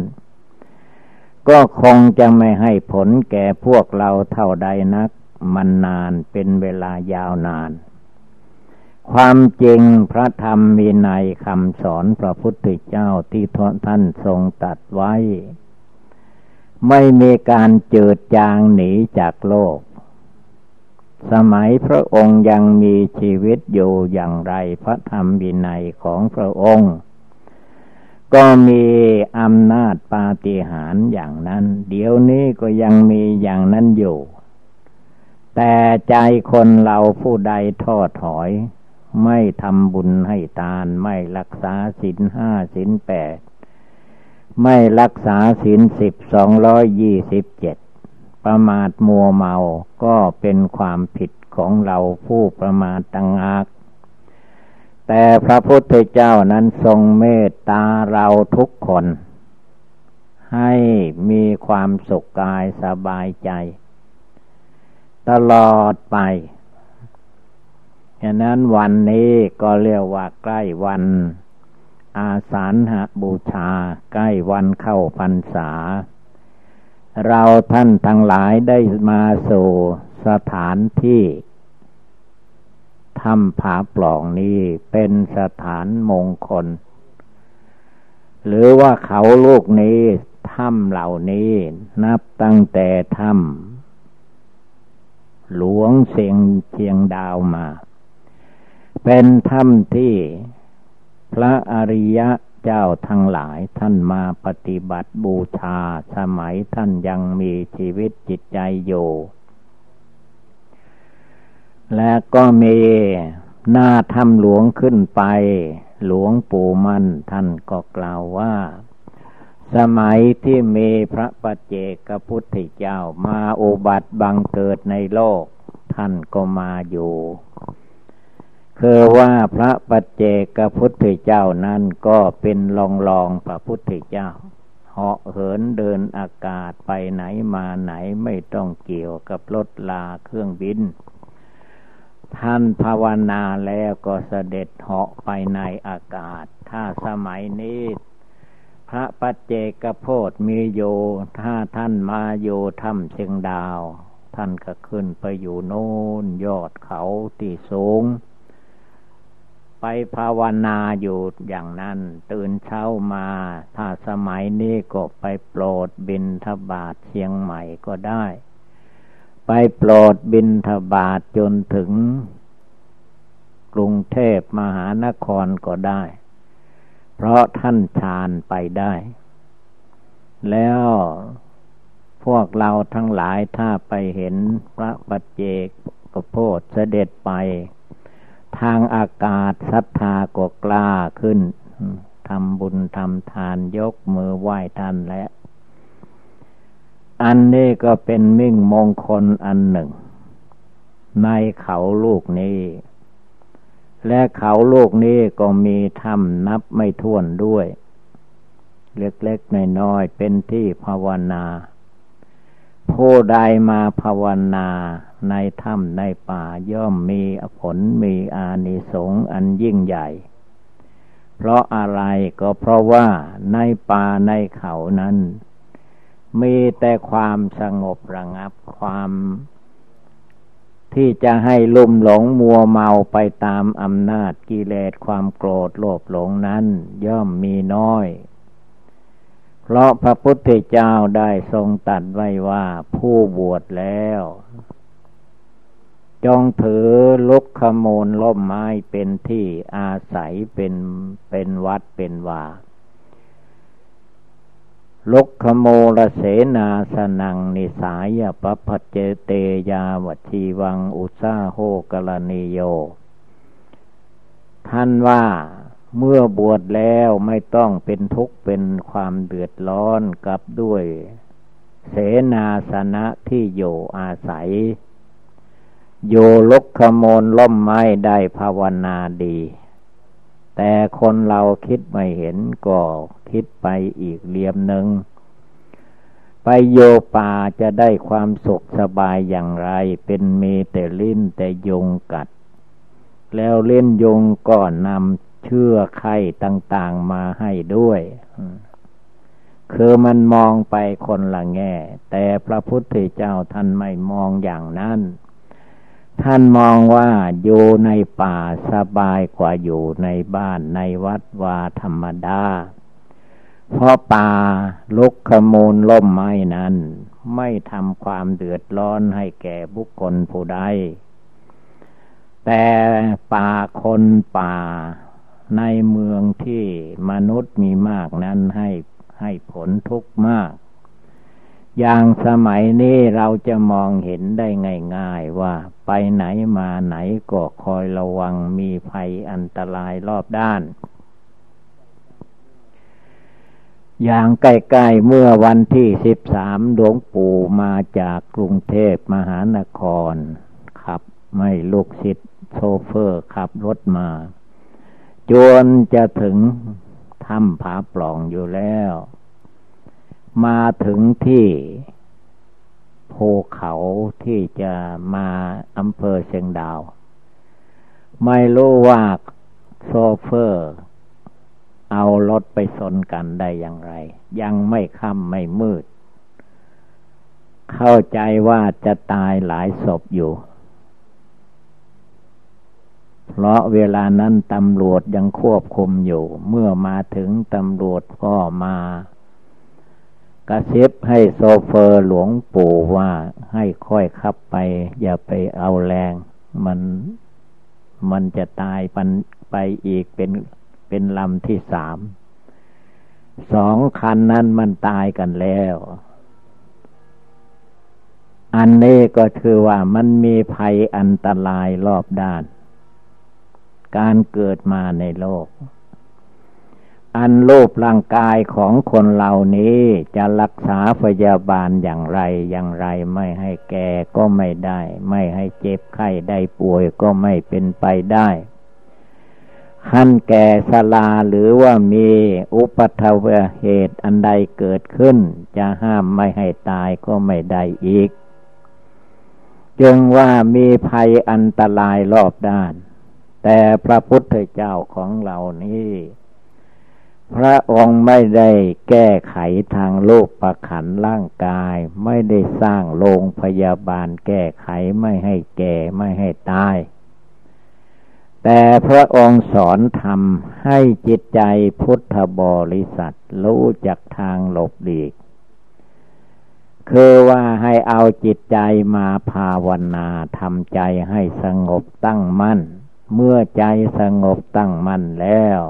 ก็คงจะไม่ให้ผลแก่พวกเราเท่าใดนัก มันนานเป็นเวลายาวนาน ความจริงพระธรรมมีในคำสอนพระพุทธเจ้าที่ท่านทรงตัดไว้ ไม่มีการเจิดจางหนีจากโลก สมัยพระองค์ยังมีชีวิตอยู่อย่างไรพระธรรมวินัยของพระองค์ ก็มีอำนาจปาฏิหาริย์อย่างนั้น เดี๋ยวนี้ก็ยังมีอย่างนั้นอยู่ แต่ใจคนเราผู้ใดท้อถอย ไม่ทำบุญให้ทาน ไม่รักษาศีลห้าศีลแปด ไม่รักษาศีลสิบสองร้อยยี่สิบเจ็ด ประมาทมัวเมา ก็เป็นความผิดของเราผู้ประมาทตังอากแต่พระพุทธเจ้านั้นทรงเมตตาเราทุกคน ให้มีความสุขกายสบายใจ ตลอดไป ฉะนั้นวันนี้ก็เรียกว่าใกล้วัน อาสาฬหบูชา ใกล้วันเข้าพรรษา เราท่านทั้งหลายได้มาสู่สถานที่ถ้ำผาปล่องนี้เป็นสถานมงคล หรือว่าเขาลูกนี้ถ้ำเหล่านี้นับตั้งแต่ถ้ำหลวงเสียงเชียงดาวมา เป็นธรรมที่พระอริยะเจ้าทั้งหลายท่านมาปฏิบัติบูชาสมัยท่านยังมีชีวิตจิตใจอยู่ และก็มีหน้าธรรมหลวงขึ้นไป หลวงปู่มั่นท่านก็กล่าวว่าสสมัยที่มีพระปัจเจกพุทธเจ้ามาอุบัติบังเกิดในโลก ท่านก็มาอยู่ คือว่าพระปัจเจกพุทธเจ้านั้นก็เป็นลองลองพระพุทธเจ้าเหาะเหินเดินอากาศไปไหนมาไหนไม่ต้องเกี่ยวกับรถลาเครื่องบิน ท่านภาวนาแล้วก็เสด็จเหาะไปในอากาศ ถ้าสมัยนี้พระปัจเจกโพธมีโย ถ้าท่านมาโยถ้ำเชียงดาว ท่านก็ขึ้นไปอยู่โน่นยอดเขาที่สูง ไปภาวนาอยู่อย่างนั้น ตื่นเช้ามา ถ้าสมัยนี้ก็ไปโปรดบินทบาทเชียงใหม่ก็ได้ ไปโปรดบินทบาทจนถึง กรุงเทพมหานครก็ได้ เพราะท่านฌานไปได้ แล้วพวกเราทั้งหลายถ้าไปเห็นพระปัจเจกกโพธเสด็จไป ทางอากาศศรัทธาก็กล้าขึ้นทำบุญทำทานยกมือไหว้ท่านและ อันนี้ก็เป็นมิ่งมงคลอันหนึ่ง ในเขาลูกนี้ และเขาโลกนี้ก็มีถ้ำนับไม่ถ้วนด้วย เล็กๆน้อยๆเป็นที่ภาวนา ผู้ใดมาภาวนาในถ้ำในป่าย่อมมีผลมีอานิสงส์อันยิ่งใหญ่ เพราะอะไรก็เพราะว่าในป่าในเขานั้น มีแต่ความสงบระงับความ ที่จะให้ลุ่มหลงมัวเมาไปตามอำนาจกิเลสความโกรธโลภหลงนั้น ย่อมมีน้อย เพราะพระพุทธเจ้าได้ทรงตัดไว้ว่าผู้บวชแล้ว จงถือลุกขโมลล่มไม้เป็นที่อาศัยเป็นเป็นวัดเป็นว่าลุกขโมลเสนาสนังนิสายปปัจเจเตยาวัชีวังอุซาโหกรณีโย ท่านว่า เมื่อบวชแล้วไม่ต้องเป็นทุกข์เป็นความเดือดร้อนกับด้วย เสนาสนะที่อยู่อาศัย โยลุกขโมลล่มไม้ได้ภาวนาดี แต่คนเราคิดไม่เห็นก็คิดไปอีกเลียมหนึ่ง ไปโยป่าจะได้ความสุขสบายอย่างไร เป็นมีแต่ลิ้นแต่ยงกัด แล้วเล่นยงก็นำ เชื่อไข่ต่างๆมาให้ด้วยคือมันมองไปคนละแง่ แต่พระพุทธเจ้าท่านไม่มองอย่างนั้น ท่านมองว่าอยู่ในป่าสบายกว่าอยู่ในบ้านในวัดวาธรรมดา เพราะป่าลุกขมูลล่มไม้นั้น ไม่ทำความเดือดร้อนให้แก่บุคคลผู้ใดแต่ป่าคนป่า ในเมืองที่มนุษย์มีมากนั้นให้ให้ผลทุกข์มาก อย่างสมัยนี้เราจะมองเห็นได้ง่าย ๆ ว่าไปไหนมาไหนก็คอยระวังมีภัยอันตรายรอบด้าน อย่างใกล้ๆเมื่อวันที่สิบสามหลวงปู่มาจากกรุงเทพมหานคร ขับไม่ลูกศิษย์โชเฟอร์ขับรถมา จนจะถึงถ้ำผาปล่องอยู่แล้ว มาถึงที่ภูเขาที่จะมาอำเภอเชียงดาว ไม่รู้ว่าโซเฟอร์ เอารถไปสนกันได้อย่างไร ยังไม่ค่ำไม่มืด เข้าใจว่าจะตายหลายศพอยู่ เพราะเวลานั้นตำรวจยังควบคุมอยู่ เมื่อมาถึงตำรวจก็มากระซิบให้โซเฟอร์หลวงปู่ว่าให้ค่อยขับไป อย่าไปเอาแรง มันมันจะตายปันไปอีกเป็นเป็นลำที่สามสองคันนั้นมันตายกันแล้ว อันนี้ก็คือว่ามันมีภัยอันตรายรอบด้าน การเกิดมาในโลก อันรูปร่างกายของคนเหล่านี้จะรักษาพยาบาลอย่างไรอย่างไรไม่ให้แก่ก็ไม่ได้ ไม่ให้เจ็บไข้ได้ป่วยก็ไม่เป็นไปได้ขั้นแก่สลาหรือว่ามีอุปัทวเหตุอันใดเกิดขึ้น จะห้ามไม่ให้ตายก็ไม่ได้อีก จึงว่ามีภัยอันตรายรอบด้าน แต่พระพุทธเจ้าของเรานี้ พระองค์ไม่ได้แก้ไขทางโลกประขันร่างกาย ไม่ได้สร้างโรงพยาบาลแก้ไขไม่ให้แก่ไม่ให้ตาย แต่พระองค์สอนทำให้จิตใจพุทธบริษัทรู้จักทางหลบหลีกคือว่าให้เอาจิตใจมาภาวนาทำใจให้สงบตั้งมั่น เมื่อใจสงบตั้งมั่นแล้ว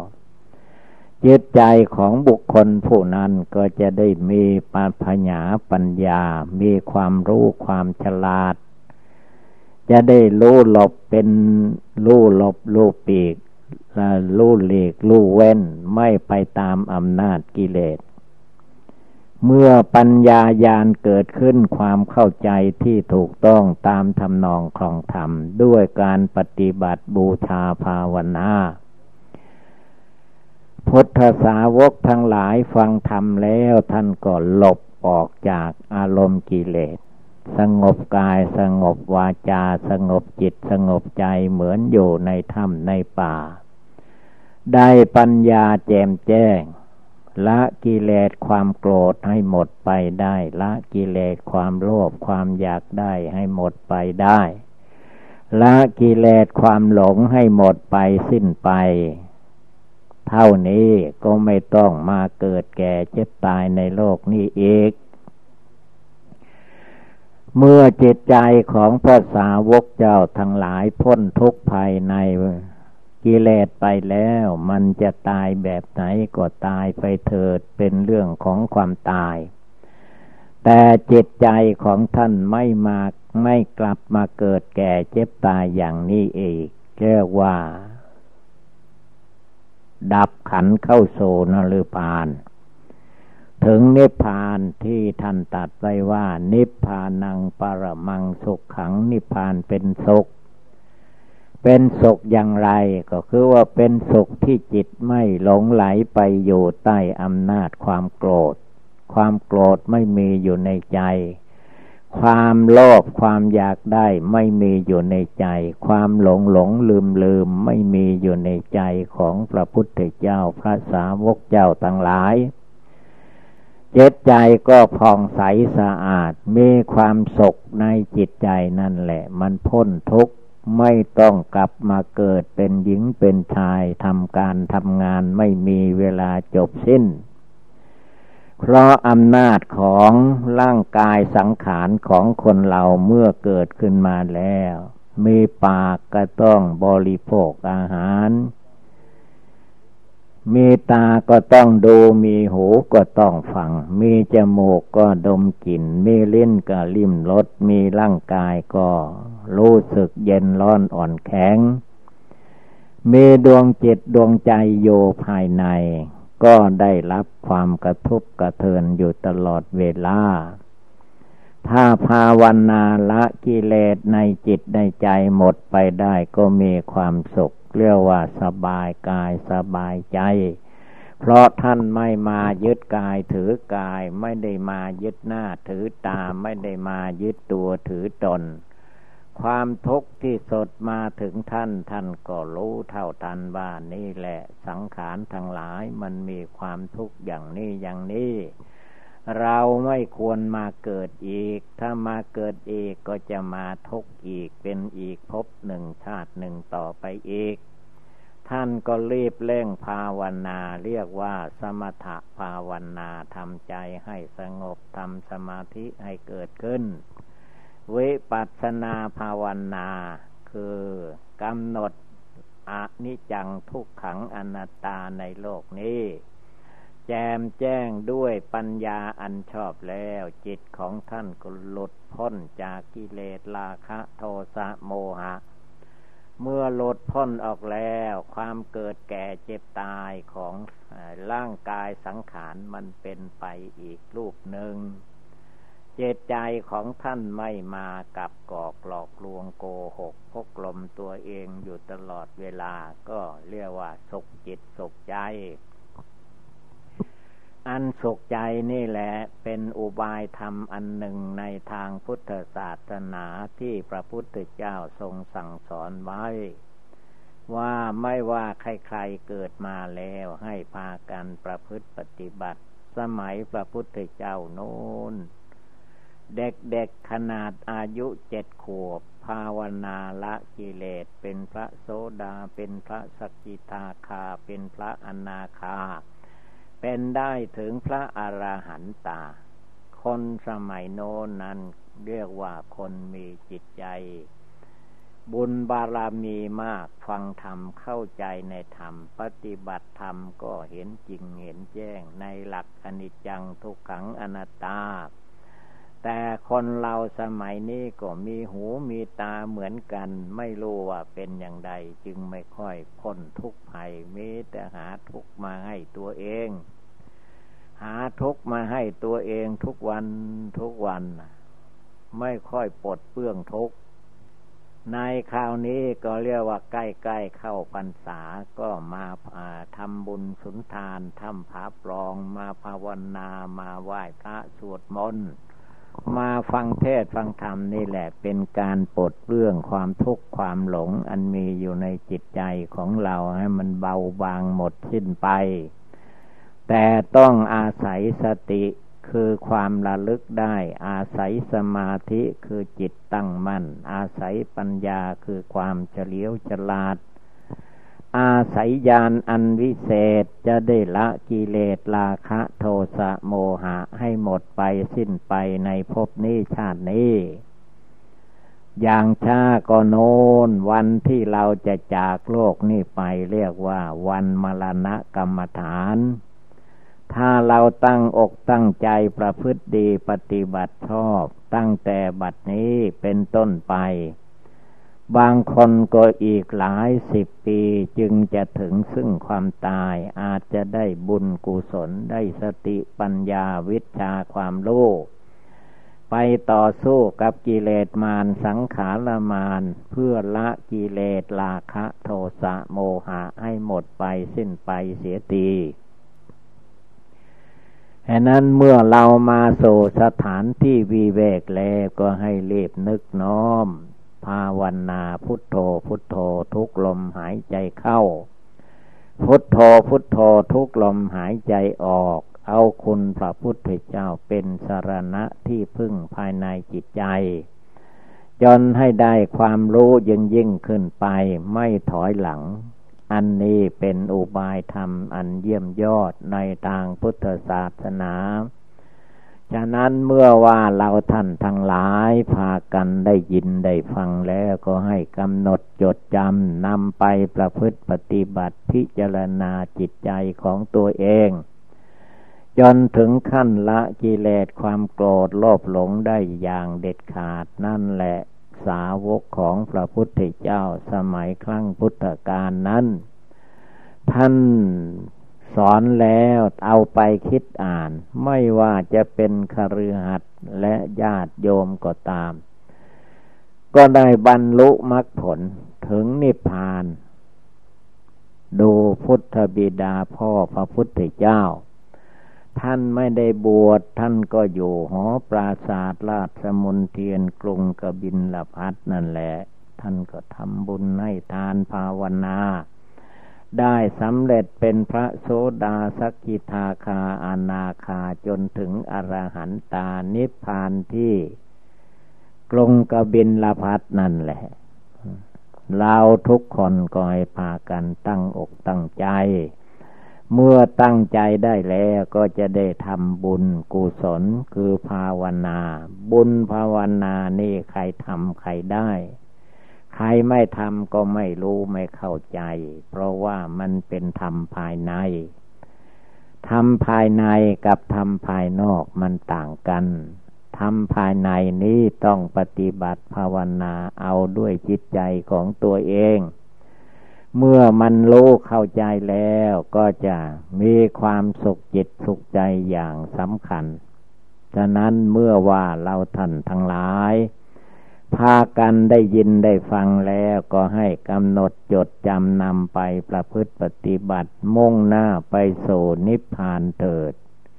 จิตใจของบุคคลผู้นั้นก็จะได้มีปัญญาปัญญา มีความรู้ความฉลาด จะได้รู้หลบเป็นรู้หลบรู้ปีกรู้หลีกรู้เว้น ไม่ไปตามอำนาจกิเลส เมื่อปัญญาญาณเกิดขึ้นความเข้าใจที่ถูกต้องตามทำนองครองธรรม ด้วยการปฏิบัติบูชาภาวนาพุทธสาวกทั้งหลายฟังธรรมแล้วท่านก็หลบออกจากอารมณ์กิเลส สงบกายสงบวาจา สงบจิตสงบใจเหมือนอยู่ในถ้ำในป่า ได้ปัญญาแจ่มแจ้ง ละกิเลสความโกรธให้หมดไปได้ ละกิเลสความโลภความอยากได้ให้หมดไปได้ ละกิเลสความหลงให้หมดไปสิ้นไป เท่านี้ก็ไม่ต้องมาเกิดแก่เจ็บตายในโลกนี้อีกเมื่อจิตใจของพระสาวกเจ้าทั้งหลายพ้นทุกภายใน กิเลสไปแล้วมันจะตายแบบไหนก็ตายไปเถิดเป็นเรื่องของความตาย แต่จิตใจของท่านไม่มาไม่กลับมาเกิดแก่เจ็บตายอย่างนี้อีกเรียกว่า ดับขันเข้าโซนหรือพาน ถึงนิพพานที่ท่านตัดไว้ว่า นิพพานังปรมังสุขขังนิพพานเป็นสุข เป็นสุขอย่างไรก็คือว่าเป็นสุขที่จิตไม่หลงไหลไปอยู่ใต้อำนาจความโกรธ ความโกรธไม่มีอยู่ในใจ ความโลภความอยากได้ไม่มีอยู่ในใจ ความหลงหลงลืมลืมไม่มีอยู่ในใจของพระพุทธเจ้าพระสาวกเจ้าทั้งหลายเจตใจก็ผ่องใสสะอาดมีความสุขในจิตใจนั่นแหละ มันพ้นทุกข์ ไม่ต้องกลับมาเกิดเป็นหญิงเป็นชายทำการทำงานไม่มีเวลาจบสิ้น เพราะอำนาจของร่างกายสังขารของคนเราเมื่อเกิดขึ้นมาแล้ว มีปากก็ต้องบริโภคอาหาร มีตาก็ต้องดู มีหูก็ต้องฟัง มีจมูกก็ดมกลิ่น มีลิ้นก็ลิ้มรส มีร่างกายก็รู้สึกเย็นร้อนอ่อนแข็ง มีดวงจิตดวงใจโยภายใน ก็ได้รับความกระทบกระเทือนอยู่ตลอดเวลา ถ้าภาวนาละกิเลสในจิตในใจหมดไปได้ก็มีความสุข เรียกว่าสบายกายสบายใจ เพราะท่านไม่มายึดกายถือกาย ไม่ได้มายึดหน้าถือตาไม่ได้มายึดตัวถือตน ความทุกข์ที่สดมาถึงท่านท่านก็รู้เท่าทันว่านี่แหละสังขารทั้งหลายมันมีความทุกข์อย่างนี้อย่างนี้ เราไม่ควรมาเกิดอีก ถ้ามาเกิดอีกก็จะมาทุกข์อีกเป็นอีกพบหนึ่งชาติหนึ่งต่อไปอีก ท่านก็รีบเร่งภาวนาเรียกว่าสมถภาวนาทำใจให้สงบทำสมาธิให้เกิดขึ้น วิปัสนาภาวนาคือกำหนดอนิจังทุกขังอนัตตาในโลกนี้ แจมแจ้งด้วยปัญญาอันชอบแล้ว จิตของท่านก็หลุดพ้นจากกิเลสราคะโทสะโมหะ เมื่อลดพ้นออกแล้ว ความเกิดแก่เจ็บตายของร่างกายสังขารมันเป็นไปอีกรูปหนึ่งเจตใจของท่านไม่มากับกอกหลอกลวงโกหกพกลมตัวเองอยู่ตลอดเวลาก็เรียกว่าสุขจิตสุขใจ อันสุขใจนี่แหละเป็นอุบายธรรมอันหนึ่งในทางพุทธศาสนาที่พระพุทธเจ้าทรงสั่งสอนไว้ ว่าไม่ว่าใครๆเกิดมาแล้วให้พากันประพฤติปฏิบัติ สมัยพระพุทธเจ้าโน้น เด็กๆขนาดอายุเจ็ดขวบ ภาวนาละกิเลสเป็นพระโสดาเป็นพระสกิทาคาเป็นพระอนาคา เป็นได้ถึงพระอระหันตา คนสมัยโน้นนั้นเรียกว่าคนมีจิตใจ บุญบารมีมากฟังธรรมเข้าใจในธรรม ปฏิบัติธรรมก็เห็นจริงเห็นแจ้งในหลักอนิจจังทุกขังอนัตตา แต่คนเราสมัยนี้ก็มีหูมีตาเหมือนกัน ไม่รู้ว่าเป็นอย่างใดจึงไม่ค่อยพ้นทุกข์ภัยมีแต่หาทุกข์มาให้ตัวเอง หาทุกข์มาให้ตัวเองทุกวันทุกวัน ไม่ค่อยปลดเปื้องทุกข์ในคราวนี้ก็เรียกว่าใกล้ๆเข้าพรรษาก็มาทำบุญสุนทานทำผาปลองมาภาวนามาไหว้พระสวดมนต์ มาฟังเทศฟังธรรมนี่แหละ เป็นการปลดเรื่องความทุกข์ความหลง อันมีอยู่ในจิตใจของเราให้มันเบาบางหมดสิ้นไป แต่ต้องอาศัยสติคือความระลึกได้ อาศัยสมาธิคือจิตตั้งมั่น อาศัยปัญญาคือความเฉลียวฉลาด อาศัยญาณอันวิเศษจะได้ละกิเลสราคะโทสะโมหะให้หมดไปสิ้นไปในภพนี้ชาตินี้ อย่างช้าก็โน้นวันที่เราจะจากโลกนี้ไปเรียกว่าวันมรณะกรรมฐาน ถ้าเราตั้งอกตั้งใจประพฤติดีปฏิบัติชอบตั้งแต่บัดนี้เป็นต้นไป บางคนก็อีกหลายสิบปีจึงจะถึงซึ่งความตายอาจจะได้บุญกุศลได้สติปัญญาวิชาความรู้ไปต่อสู้กับกิเลสมารสังขารมารเพื่อละกิเลสราคะโทสะโมหะให้หมดไปสิ้นไปเสียทีฉะนั้นเมื่อเรามาสู่สถานที่วิเวกแล้วก็ให้รีบนึกน้อม ภาวนาพุทโธพุทโธทุกลมหายใจเข้า พุทโธพุทโธทุกลมหายใจออก เอาคุณพระพุทธเจ้าเป็นสารณะที่พึ่งภายในจิตใจจนให้ได้ความรู้ยิ่งยิ่งขึ้นไปไม่ถอยหลัง อันนี้เป็นอุบายธรรมอันเยี่ยมยอดในทางพุทธศาสนา ฉะนั้นเมื่อว่าเราท่านทั้งหลายพากันได้ยินได้ฟังแล้วก็ให้กำหนดจดจำนำไปประพฤติปฏิบัติพิจารณาจิตใจของตัวเอง จนถึงขั้นละกิเลสความโกรธโลภหลงได้อย่างเด็ดขาดนั่นแหละสาวกของพระพุทธเจ้าสมัยครั้งพุทธกาลนั้น ท่าน สอนแล้วเอาไปคิดอ่าน ไม่ว่าจะเป็นคฤหัสถ์และญาติโยมก็ตาม ก็ได้บรรลุมรรคผลถึงนิพพาน ดูพุทธบิดาพ่อพระพุทธเจ้า ท่านไม่ได้บวชท่านก็อยู่หอปราศาสตร์ราชมนเทียนกรุงกบินละพัดนั่นแหละ ท่านก็ทำบุญให้ทานภาวนา ได้สำเร็จเป็นพระโสดาสกิทาคาอนาคาจนถึงอรหันตานิพพานที่กรงกบินลพัดนั่นแหละ เราทุกคนก็ให้พากันตั้งอกตั้งใจ เมื่อตั้งใจได้แล้วก็จะได้ทำบุญกุศลคือภาวนา บุญภาวนานี่ใครทำใครได้ ใครไม่ทำก็ไม่รู้ไม่เข้าใจ เพราะว่ามันเป็นธรรมภายในธรรมภายในกับธรรมภายนอกมันต่างกันธรรมภายในนี้ต้องปฏิบัติภาวนาเอาด้วยจิตใจของตัวเอง เมื่อมันรู้เข้าใจแล้วก็จะมีความสุขจิตสุขใจอย่างสำคัญ ฉะนั้นเมื่อว่าเราท่านทั้งหลาย พากันได้ยินได้ฟังแล้วก็ให้กำหนดจดจำนำไปประพฤติปฏิบัติมุ่งหน้าไปสู่นิพพานเถิด